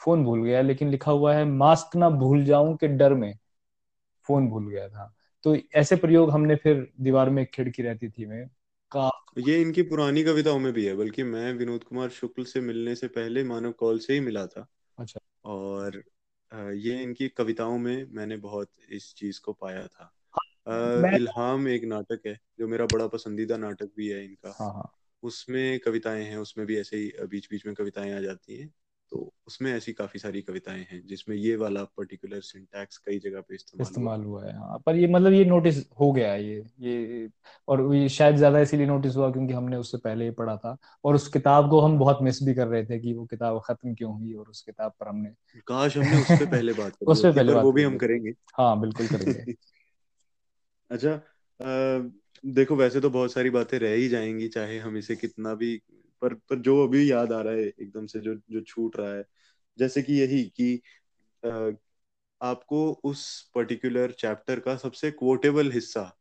फ़ोन भूल गया लेकिन लिखा हुआ है मास्क ना भूल जाऊँ के डर में। फ़ोन भूल गया था। तो ऐसे प्रयोग हमने फिर दीवार में खिड़की रहती थी में का ये इनकी पुरानी कविताओं में भी है बल्कि मैं विनोद कुमार शुक्ल से मिलने से पहले मानव कौल से ही मिला था। अच्छा। और ये इनकी कविताओं में मैंने बहुत इस चीज़ को पाया था। हाँ, इल्हाम एक नाटक है जो मेरा बड़ा पसंदीदा नाटक भी है इनका। हाँ हाँ। उसमें कविताएँ हैं उसमें भी ऐसे ही बीच बीच में कविताएँ आ जाती हैं। तो उसमें ऐसी काफ़ी सारी कविताएँ हैं जिसमें ये वाला पर्टिकुलर सिंटैक्स कई जगह पे इस्तेमाल इस्तेमाल हुआ है हाँ। पर ये मतलब ये नोटिस हो गया है ये ये और ये शायद ज़्यादा इसीलिए नोटिस हुआ क्योंकि हमने उससे पहले ही पढ़ा था और उस किताब को हम बहुत मिस भी कर रहे थे कि वो किताब खत्म क्यों हुई और उस किताब पर हमने काश हमने उस पर पहले बात उस पर पहले वो भी हम करेंगे। हाँ बिल्कुल करेंगे। अच्छा देखो वैसे तो बहुत सारी बातें रह ही जाएँगी चाहे हम इसे कितना भी पर पर जो अभी याद आ रहा है एकदम से जो जो छूट रहा है जैसे कि यही कि आपको उस पर्टिकुलर चैप्टर का सबसे कोटेबल हिस्सा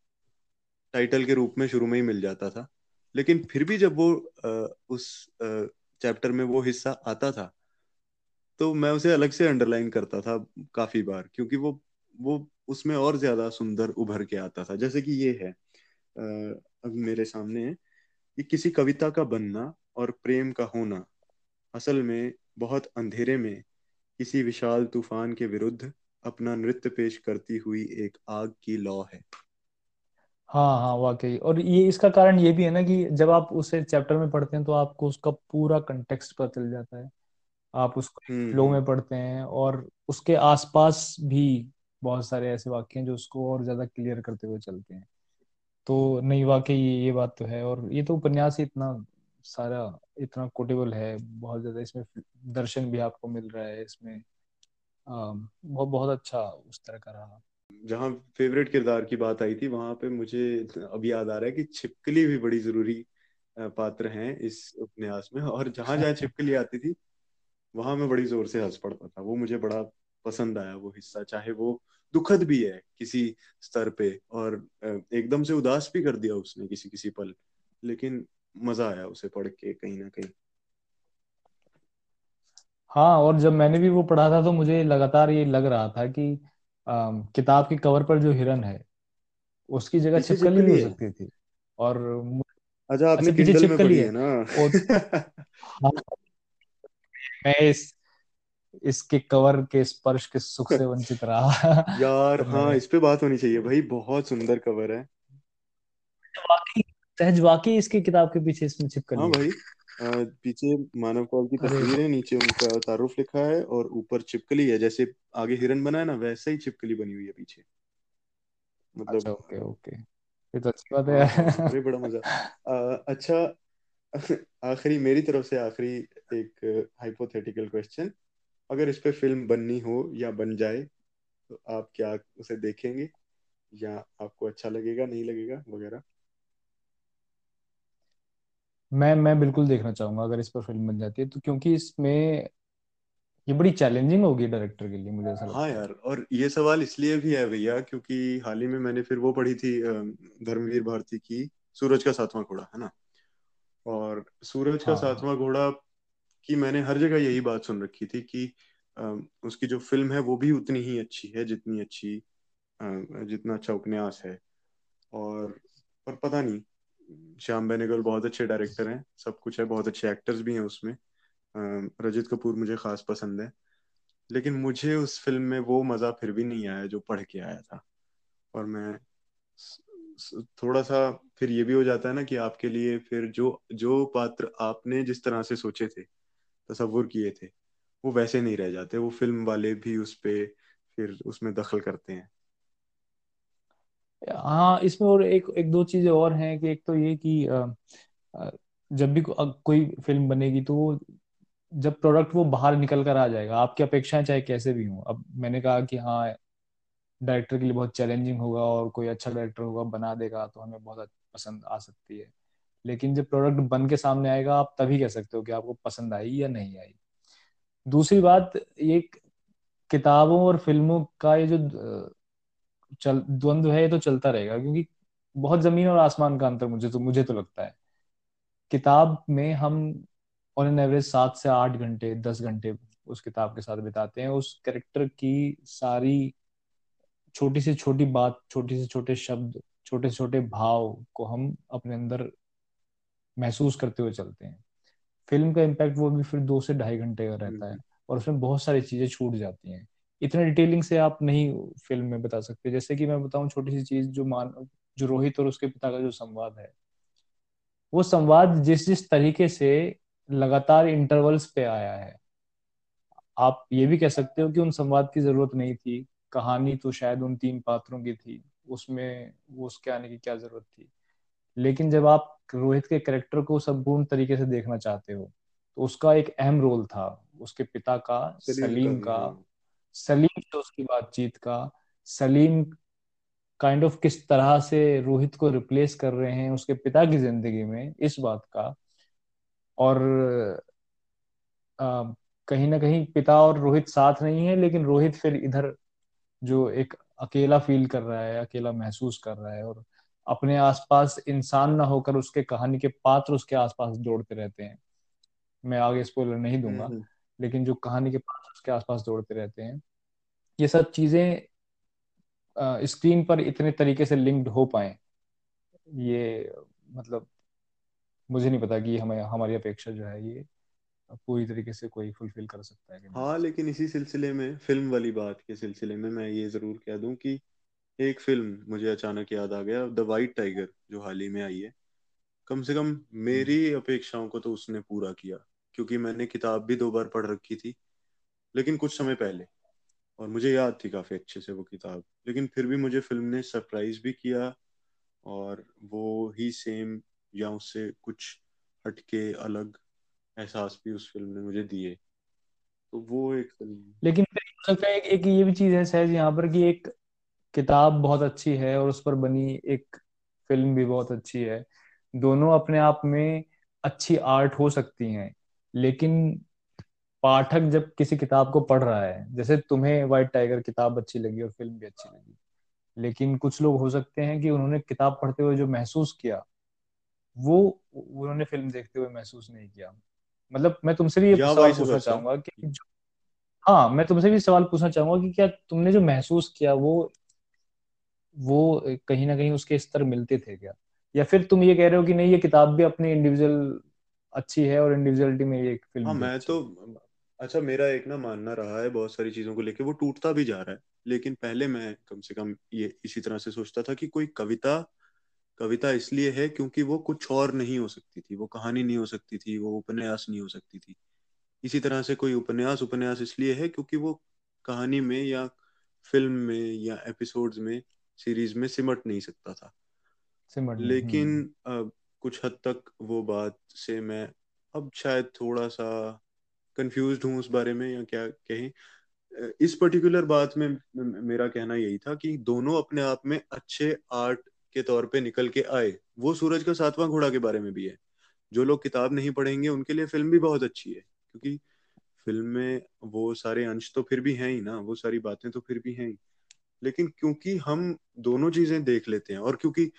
टाइटल के रूप में शुरू में ही मिल जाता था। लेकिन फिर भी जब वो आ, उस चैप्टर में वो हिस्सा आता था तो मैं उसे अलग से अंडरलाइन करता था काफ़ी बार क्योंकि वो वो उसमें और ज़्यादा सुंदर उभर के आता था। जैसे कि ये है अब मेरे सामने है कि किसी कविता का बनना और प्रेम का होना। असल में बहुत अंधेरे में किसी विशाल तूफ़ान के विरुद्ध अपना नृत्य पेश करती हुई एक आग की लौ है। हाँ हाँ वाकई। और ये इसका कारण ये भी है ना कि जब आप उसे चैप्टर में पढ़ते हैं तो आपको उसका पूरा कंटेक्स्ट पता चल जाता है। आप उसको फ्लो हम्म, में हम्म। पढ़ते हैं और उसके आसपास भी बहुत सारे ऐसे वाक्य हैं जो उसको और ज़्यादा क्लियर करते हुए चलते हैं। तो नहीं वाकई ये बात तो है। और ये तो उपन्यास ही इतना सारा इतना कोटेबल है, बहुत ज़्यादा इसमें दर्शन भी आपको मिल रहा है इसमें। बहुत बहुत अच्छा उस तरह का रहा। जहाँ फेवरेट किरदार की बात आई थी, वहाँ पे मुझे अभी याद आ रहा है कि छिपकली भी बड़ी ज़रूरी पात्र हैं इस उपन्यास में। और जहाँ जहाँ छिपकली आती थी, वहाँ मैं बड़ी ज़ोर से हंस पड़ता था। वो मुझे बड़ा पसंद आया वो हिस्सा, चाहे वो दुखद भी है किसी स्तर पे। और एकदम से उदास भी कर दिया उसने किसी किसी पल। लेकिन मज़ा आया उसे पढ़ के कहीं ना कहीं। हाँ और जब मैंने भी वो पढ़ा था तो मुझे लगातार ये लग रहा था कि आ, किताब के कवर पर जो हिरन है उसकी जगह छिपकली भी हो सकती थी। और अच्छा आपने अच्छा, किंडल में पढ़ी है ना? हाँ, मैं इस इसके कवर के स्पर्श के सुख से वंचित रहा। यार तो हाँ इस पे बात होनी चाहिए भाई बहुत सुंदर कवर है। वाकई सहज वाकई इसकी किताब के पीछे इसमें चिपकली हाँ भाई आ, पीछे मानव कौल की तस्वीर है नीचे उनका तारुफ लिखा है और ऊपर चिपकली है। जैसे आगे हिरन बना है ना वैसे ही चिपकली बनी हुई है पीछे। मतलब अच्छा ओके ओके। ये तो अच्छी बात है। हाँ, हाँ, अरे बड़ा मज़ा। आ, अच्छा आखिरी मेरी तरफ़ से आखिरी एक हाइपोथेटिकल क्वेश्चन अगर इस पे फ़िल्म बननी हो या बन जाए तो आप क्या उसे देखेंगे? या आपको अच्छा लगेगा नहीं लगेगा वगैरह? मैं मैं बिल्कुल देखना चाहूँगा अगर इस पर फ़िल्म बन जाती है तो क्योंकि इसमें ये बड़ी चैलेंजिंग होगी डायरेक्टर के लिए मुझे ऐसा हाँ यार और ये सवाल इसलिए भी है भैया क्योंकि हाल ही में मैंने फिर वो पढ़ी थी धर्मवीर भारती की सूरज का सातवां घोड़ा है ना? और सूरज का हाँ, हाँ। सातवां घोड़ा की मैंने हर जगह यही बात सुन रखी थी कि उसकी जो फ़िल्म है वो भी उतनी ही अच्छी है जितनी अच्छी जितना अच्छा उपन्यास है। और पर पता नहीं श्याम बेनेगल बहुत अच्छे डायरेक्टर हैं, सब कुछ है, बहुत अच्छे एक्टर्स भी हैं उसमें। रजित कपूर मुझे खास पसंद है। लेकिन मुझे उस फ़िल्म में वो मज़ा फिर भी नहीं आया जो पढ़ के आया था। और मैं थोड़ा सा फिर ये भी हो जाता है ना कि आपके लिए फिर जो जो पात्र आपने जिस तरह से सोचे थे, तस्वुर किए थे, वो वैसे नहीं रह जाते। वो फ़िल्म वाले भी उस पे फिर उसमें दखल करते हैं। हाँ इसमें और एक एक दो चीज़ें और हैं कि एक तो ये कि जब भी को, कोई फ़िल्म बनेगी तो जब प्रोडक्ट वो बाहर निकल कर आ जाएगा आपकी अपेक्षाएँ चाहे कैसे भी हों। अब मैंने कहा कि हाँ डायरेक्टर के लिए बहुत चैलेंजिंग होगा और कोई अच्छा डायरेक्टर होगा बना देगा तो हमें बहुत पसंद आ सकती है। लेकिन जब प्रोडक्ट बन के सामने आएगा आप तभी कह सकते हो कि आपको पसंद आई या नहीं आई। दूसरी बात ये किताबों और फ़िल्मों का ये जो चल द्वंद्व है ये तो चलता रहेगा क्योंकि बहुत ज़मीन और आसमान का अंतर मुझे तो मुझे तो लगता है। किताब में हम ऑन एन एवरेज सात से आठ घंटे दस घंटे उस किताब के साथ बिताते हैं उस कैरेक्टर की सारी छोटी से छोटी बात छोटी से छोटे शब्द छोटे से छोटे भाव को हम अपने अंदर महसूस करते हुए चलते हैं। फ़िल्म का इम्पैक्ट वो भी फिर दो से ढाई घंटे का रहता है। और उसमें बहुत सारी चीज़ें छूट जाती हैं। इतने डिटेलिंग से आप नहीं फ़िल्म में बता सकते। जैसे कि मैं बताऊँ छोटी सी चीज़ जो मान जो रोहित और उसके पिता का जो संवाद है वो संवाद जिस जिस तरीके से लगातार इंटरवल्स पे आया है आप ये भी कह सकते हो कि उन संवाद की ज़रूरत नहीं थी। कहानी तो शायद उन तीन पात्रों की थी उसमें वो उसके आने की क्या ज़रूरत थी। लेकिन जब आप रोहित के करेक्टर को संपूर्ण तरीके से देखना चाहते हो तो उसका एक अहम रोल था उसके पिता का सलीम का। सलीम से उसकी बातचीत का सलीम काइंड ऑफ़ किस तरह से रोहित को रिप्लेस कर रहे हैं उसके पिता की ज़िंदगी में इस बात का। और आ, कहीं ना कहीं पिता और रोहित साथ नहीं है लेकिन रोहित फिर इधर जो एक अकेला फील कर रहा है अकेला महसूस कर रहा है और अपने आसपास इंसान ना होकर उसके कहानी के पात्र उसके आसपास जोड़ते रहते हैं। मैं आगे स्पॉइलर नहीं दूँगा। हम्म, हम्म। लेकिन जो कहानी के पात्र उसके आसपास दौड़ते रहते हैं। ये सब चीज़ें स्क्रीन पर इतने तरीके से लिंक्ड हो पाए, ये मतलब मुझे नहीं पता कि हमें, हमारी अपेक्षा जो है ये पूरी तरीके से कोई फुलफिल कर सकता है हाँ लेकिन इसी सिलसिले में फ़िल्म वाली बात के सिलसिले में मैं ये ज़रूर कह दूँ कि एक फ़िल्म मुझे अचानक याद आ गया द वाइट टाइगर जो हाल ही में आई है। कम से कम मेरी अपेक्षाओं को तो उसने पूरा किया। क्योंकि मैंने किताब भी दो बार पढ़ रखी थी, लेकिन कुछ समय पहले। और मुझे याद थी काफ़ी अच्छे से वो किताब। लेकिन फिर भी मुझे फ़िल्म ने सरप्राइज़ भी किया और वो ही सेम या उससे कुछ हटके अलग एहसास भी उस फ़िल्म ने मुझे दिए। तो वो एक लेकिन सकता है एक ये भी चीज़ है सहज यहाँ पर कि एक किताब बहुत अच्छी है और उस पर बनी एक फ़िल्म भी बहुत अच्छी है। दोनों अपने आप में अच्छी आर्ट हो सकती हैं। लेकिन पाठक जब किसी किताब को पढ़ रहा है जैसे तुम्हें व्हाइट टाइगर किताब अच्छी लगी और फ़िल्म भी अच्छी लगी लेकिन कुछ लोग हो सकते हैं कि उन्होंने किताब पढ़ते हुए जो महसूस किया वो उन्होंने फ़िल्म देखते हुए महसूस नहीं किया। मतलब मैं तुमसे भी ये सवाल पूछना चाहूँगा कि हाँ मैं तुमसे भी सवाल पूछना चाहूँगा कि क्या तुमने जो महसूस किया वो वो कहीं ना कहीं उसके स्तर मिलते थे क्या? या फिर तुम ये कह रहे हो कि नहीं ये किताब भी अपने इंडिविजुअल अच्छी है और इंडिविजुअलिटी में ये फ़िल्म हाँ मैं तो अच्छा मेरा एक ना मानना रहा है बहुत सारी चीज़ों को लेके वो टूटता भी जा रहा है लेकिन पहले मैं कम से कम ये इसी तरह से सोचता था कि कोई कविता कविता इसलिए है क्योंकि वो कुछ और नहीं हो सकती थी वो कहानी नहीं हो सकती थी वो उपन्यास नहीं हो सकती थी। इसी तरह से कोई उपन्यास उपन्यास इसलिए है क्योंकि वो कहानी में या फ़िल्म में या एपिसोड्स में सीरीज़ में सिमट नहीं सकता था। सिमट लेकिन हम्म। कुछ हद तक वो बात से मैं अब शायद थोड़ा सा कंफ्यूज हूँ उस बारे में या क्या कहें। इस पर्टिकुलर बात में मेरा कहना यही था कि दोनों अपने आप में अच्छे आर्ट के तौर पे निकल के आए। वो सूरज का सातवां घोड़ा के बारे में भी है। जो लोग किताब नहीं पढ़ेंगे, उनके लिए फ़िल्म भी बहुत अच्छी है। क्योंकि फ़िल्म में वो सारे अंश तो फिर भी हैं ही ना, वो सारी बातें तो फिर भी हैं ही। लेकिन क्योंकि हम दोनों चीज़ें देख लेते हैं और क्योंकि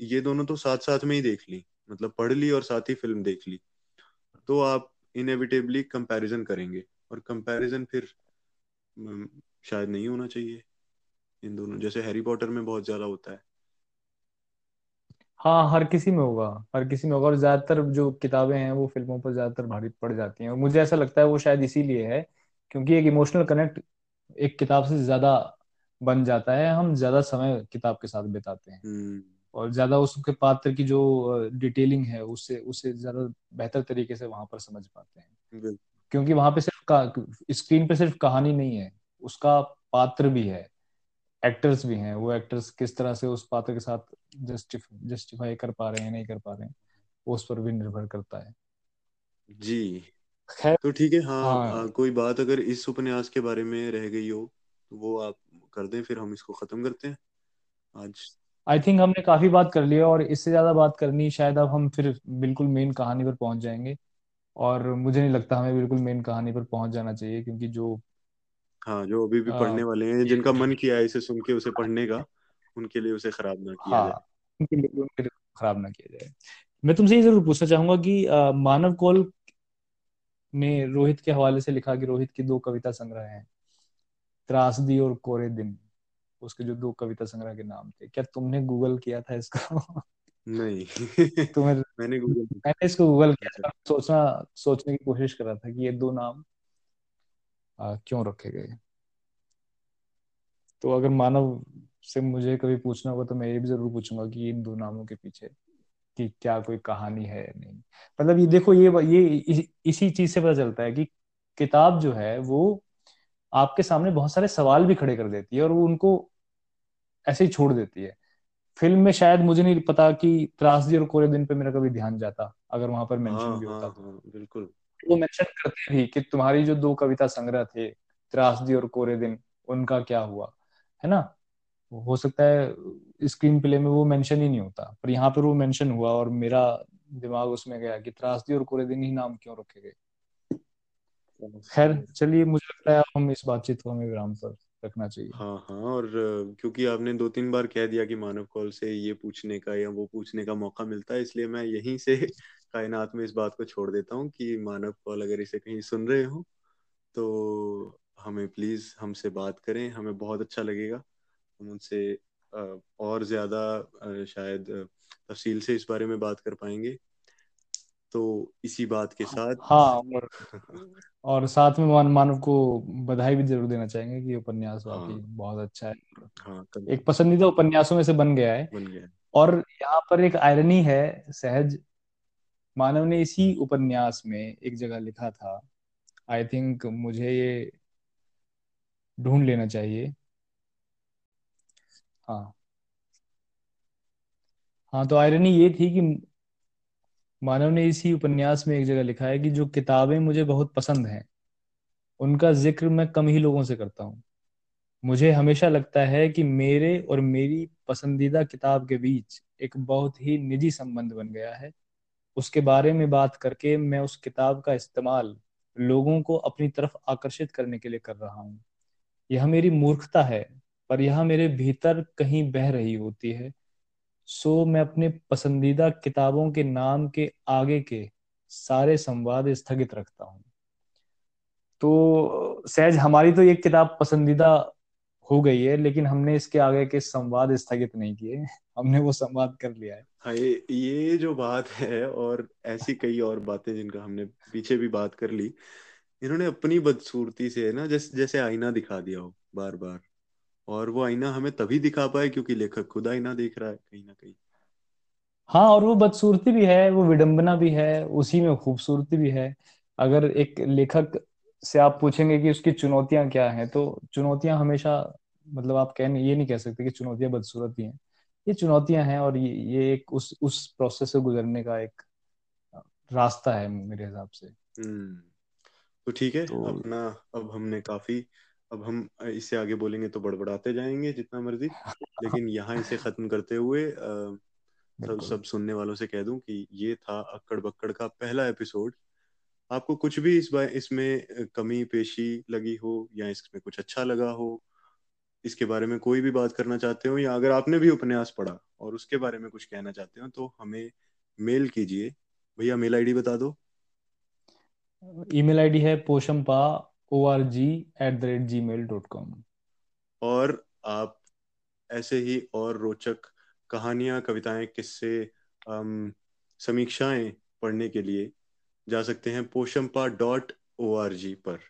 ये दोनों तो साथ साथ में ही देख ली मतलब पढ़ ली और साथ ही फ़िल्म देख ली। तो आप इनएविटेबली कंपैरिजन करेंगे और कंपैरिजन फिर शायद नहीं होना चाहिए इन दोनों। जैसे हैरी पॉटर में बहुत ज़्यादा होता है। हाँ हर किसी में होगा हर किसी में होगा और ज़्यादातर जो किताबें हैं वो फ़िल्मों पर ज़्यादातर भारी पड़ जाती हैं। और मुझे ऐसा लगता है वो शायद इसीलिए है क्योंकि एक इमोशनल कनेक्ट एक किताब से ज़्यादा बन जाता है। हम ज़्यादा समय किताब के साथ बिताते हैं। हम्म। और ज़्यादा उसके पात्र की जो डिटेलिंग है उससे उससे ज़्यादा बेहतर तरीके से वहाँ पर समझ पाते हैं। क्योंकि वहाँ पे सिर्फ़ स्क्रीन पे सिर्फ़ कहानी नहीं है उसका पात्र भी है एक्टर्स भी हैं वो एक्टर्स किस तरह से उस पात्र के साथ जस्टिफाई कर पा रहे हैं नहीं कर पा रहे हैं उस पर भी निर्भर करता है। जी। खैर तो ठीक है हाँ, हाँ। आ, कोई बात अगर इस उपन्यास के बारे में रह गई हो तो वो आप कर दें फिर हम इसको खत्म करते हैं। आज आई थिंक हमने काफ़ी बात कर लिया और इससे ज़्यादा बात करनी शायद अब हम फिर बिल्कुल मेन कहानी पर पहुँच जाएँगे। और मुझे नहीं लगता हमें बिल्कुल मेन कहानी पर पहुँच जाना चाहिए क्योंकि जो हाँ जो अभी भी पढ़ने वाले हैं जिनका मन किया है इसे सुन के उसे पढ़ने का उनके लिए उसे खराब ना किया हाँ, जाए। उनके लिए उनके लिए खराब ना किया जाए। मैं तुमसे ये ज़रूर पूछना चाहूँगा कि आ, मानव कौल ने रोहित के हवाले से लिखा कि रोहित की दो कविता संग्रह हैं त्रासदी और कोरे दिन। उसके जो दो कविता संग्रह के नाम थे। क्या तुमने गूगल किया था इसको? नहीं। तुम्हें मैंने गूगल मैंने इसको गूगल किया था। सोचना सोचने की कोशिश कर रहा था कि ये दो नाम आ, क्यों रखे गए? तो अगर मानव से मुझे कभी पूछना होगा तो मैं ये भी ज़रूर पूछूँगा कि इन दो नामों के पीछे कि क्या कोई कहानी है नहीं। मतलब ये देखो ये ये इस, इसी चीज़ से पता चलता है कि किताब जो है वो आपके सामने बहुत सारे सवाल भी खड़े कर देती है और वो उनको ऐसे ही छोड़ देती है। फ़िल्म में शायद मुझे नहीं पता कि त्रासदी और कोरे दिन पे मेरा कभी ध्यान जाता अगर वहाँ पर मेंशन हाँ भी हाँ होता तो। हाँ बिल्कुल। वो मेंशन करते भी कि तुम्हारी जो दो कविता संग्रह थे त्रासदी और कोरे दिन उनका क्या हुआ है ना? हो सकता है स्क्रीन प्ले में वो मेंशन ही नहीं होता पर यहाँ पर वो मेंशन हुआ और मेरा दिमाग उसमें गया कि त्रासदी और कोरे दिन ही नाम क्यों रखे गए। खैर चलिए मुझे लगता है हम इस बातचीत को हमें विराम पर रखना चाहिए। हाँ हाँ और क्योंकि आपने दो तीन बार कह दिया कि मानव कॉल से ये पूछने का या वो पूछने का मौका मिलता है, इसलिए मैं यहीं से कायनात में इस बात को छोड़ देता हूँ कि मानव कॉल अगर इसे कहीं सुन रहे हो तो हमें प्लीज़ हमसे बात करें, हमें बहुत अच्छा लगेगा। हम उनसे और ज़्यादा शायद तफसील से इस बारे में बात कर पाएँगे। तो इसी बात के साथ हाँ और और साथ में मान मानव को बधाई भी ज़रूर देना चाहेंगे कि उपन्यास वाकई हाँ। बहुत अच्छा है। हाँ एक पसंदीदा उपन्यासों में से बन गया है। बन गया और यहाँ पर एक आयरनी है सहज। मानव ने इसी उपन्यास में एक जगह लिखा था आई थिंक मुझे ये ढूंढ लेना चाहिए। हाँ। हाँ तो आयरनी ये थी कि मानव ने इसी उपन्यास में एक जगह लिखा है कि जो किताबें मुझे बहुत पसंद हैं, उनका ज़िक्र मैं कम ही लोगों से करता हूँ। मुझे हमेशा लगता है कि मेरे और मेरी पसंदीदा किताब के बीच एक बहुत ही निजी संबंध बन गया है। उसके बारे में बात करके मैं उस किताब का इस्तेमाल लोगों को अपनी तरफ़ आकर्षित करने के लिए कर रहा हूँ। यह मेरी मूर्खता है, पर यह मेरे भीतर कहीं बह रही होती है। सो मैं अपने पसंदीदा किताबों के नाम के आगे के सारे संवाद स्थगित रखता हूँ। तो सहज, हमारी तो ये किताब पसंदीदा हो गई है, लेकिन हमने इसके आगे के संवाद स्थगित नहीं किए। हमने वो संवाद कर लिया है। हाँ ये ये जो बात है और ऐसी कई और बातें जिनका हमने पीछे भी बात कर ली, इन्होंने अपनी बदसूरती से ना, जैसे जैसे आईना दिखा दिया हो बार बार और वो आईना हमें तभी दिखा पाए क्योंकि लेखक खुद आईना देख रहा है कहीं ना कहीं। हाँ और वो बदसूरती भी है वो विडंबना भी है उसी में खूबसूरती भी है। अगर एक लेखक से आप पूछेंगे कि उसकी चुनौतियाँ क्या हैं तो चुनौतियाँ हमेशा मतलब आप कह ये नहीं कह सकते कि चुनौतियाँ बदसूरत ही हैं। ये चुनौतियाँ हैं और ये ये एक उस उस प्रोसेस से गुजरने का एक रास्ता है मेरे हिसाब से। हम्म तो ठीक है तो अपना अब हमने काफ़ी अब हम इससे आगे बोलेंगे तो बड़बड़ाते जाएँगे जितना मर्ज़ी लेकिन यहाँ इसे खत्म करते हुए सब सब सुनने वालों से कह दूँ कि ये था अक्कड़ बक्कड़ का पहला एपिसोड। आपको कुछ भी इस बार इसमें कमी पेशी लगी हो या इसमें कुछ अच्छा लगा हो इसके बारे में कोई भी बात करना चाहते हो या अगर आपने भी उपन्यास पढ़ा और उसके बारे में कुछ कहना चाहते हो तो हमें मेल कीजिए। भैया मेल आईडी बता दो। ईमेल आईडी है Poshampa O R G at the rate Gmail dot com और आप ऐसे ही और रोचक कहानियाँ, कविताएँ, किस्से समीक्षाएँ पढ़ने के लिए जा सकते हैं Poshampa dot O R G पर।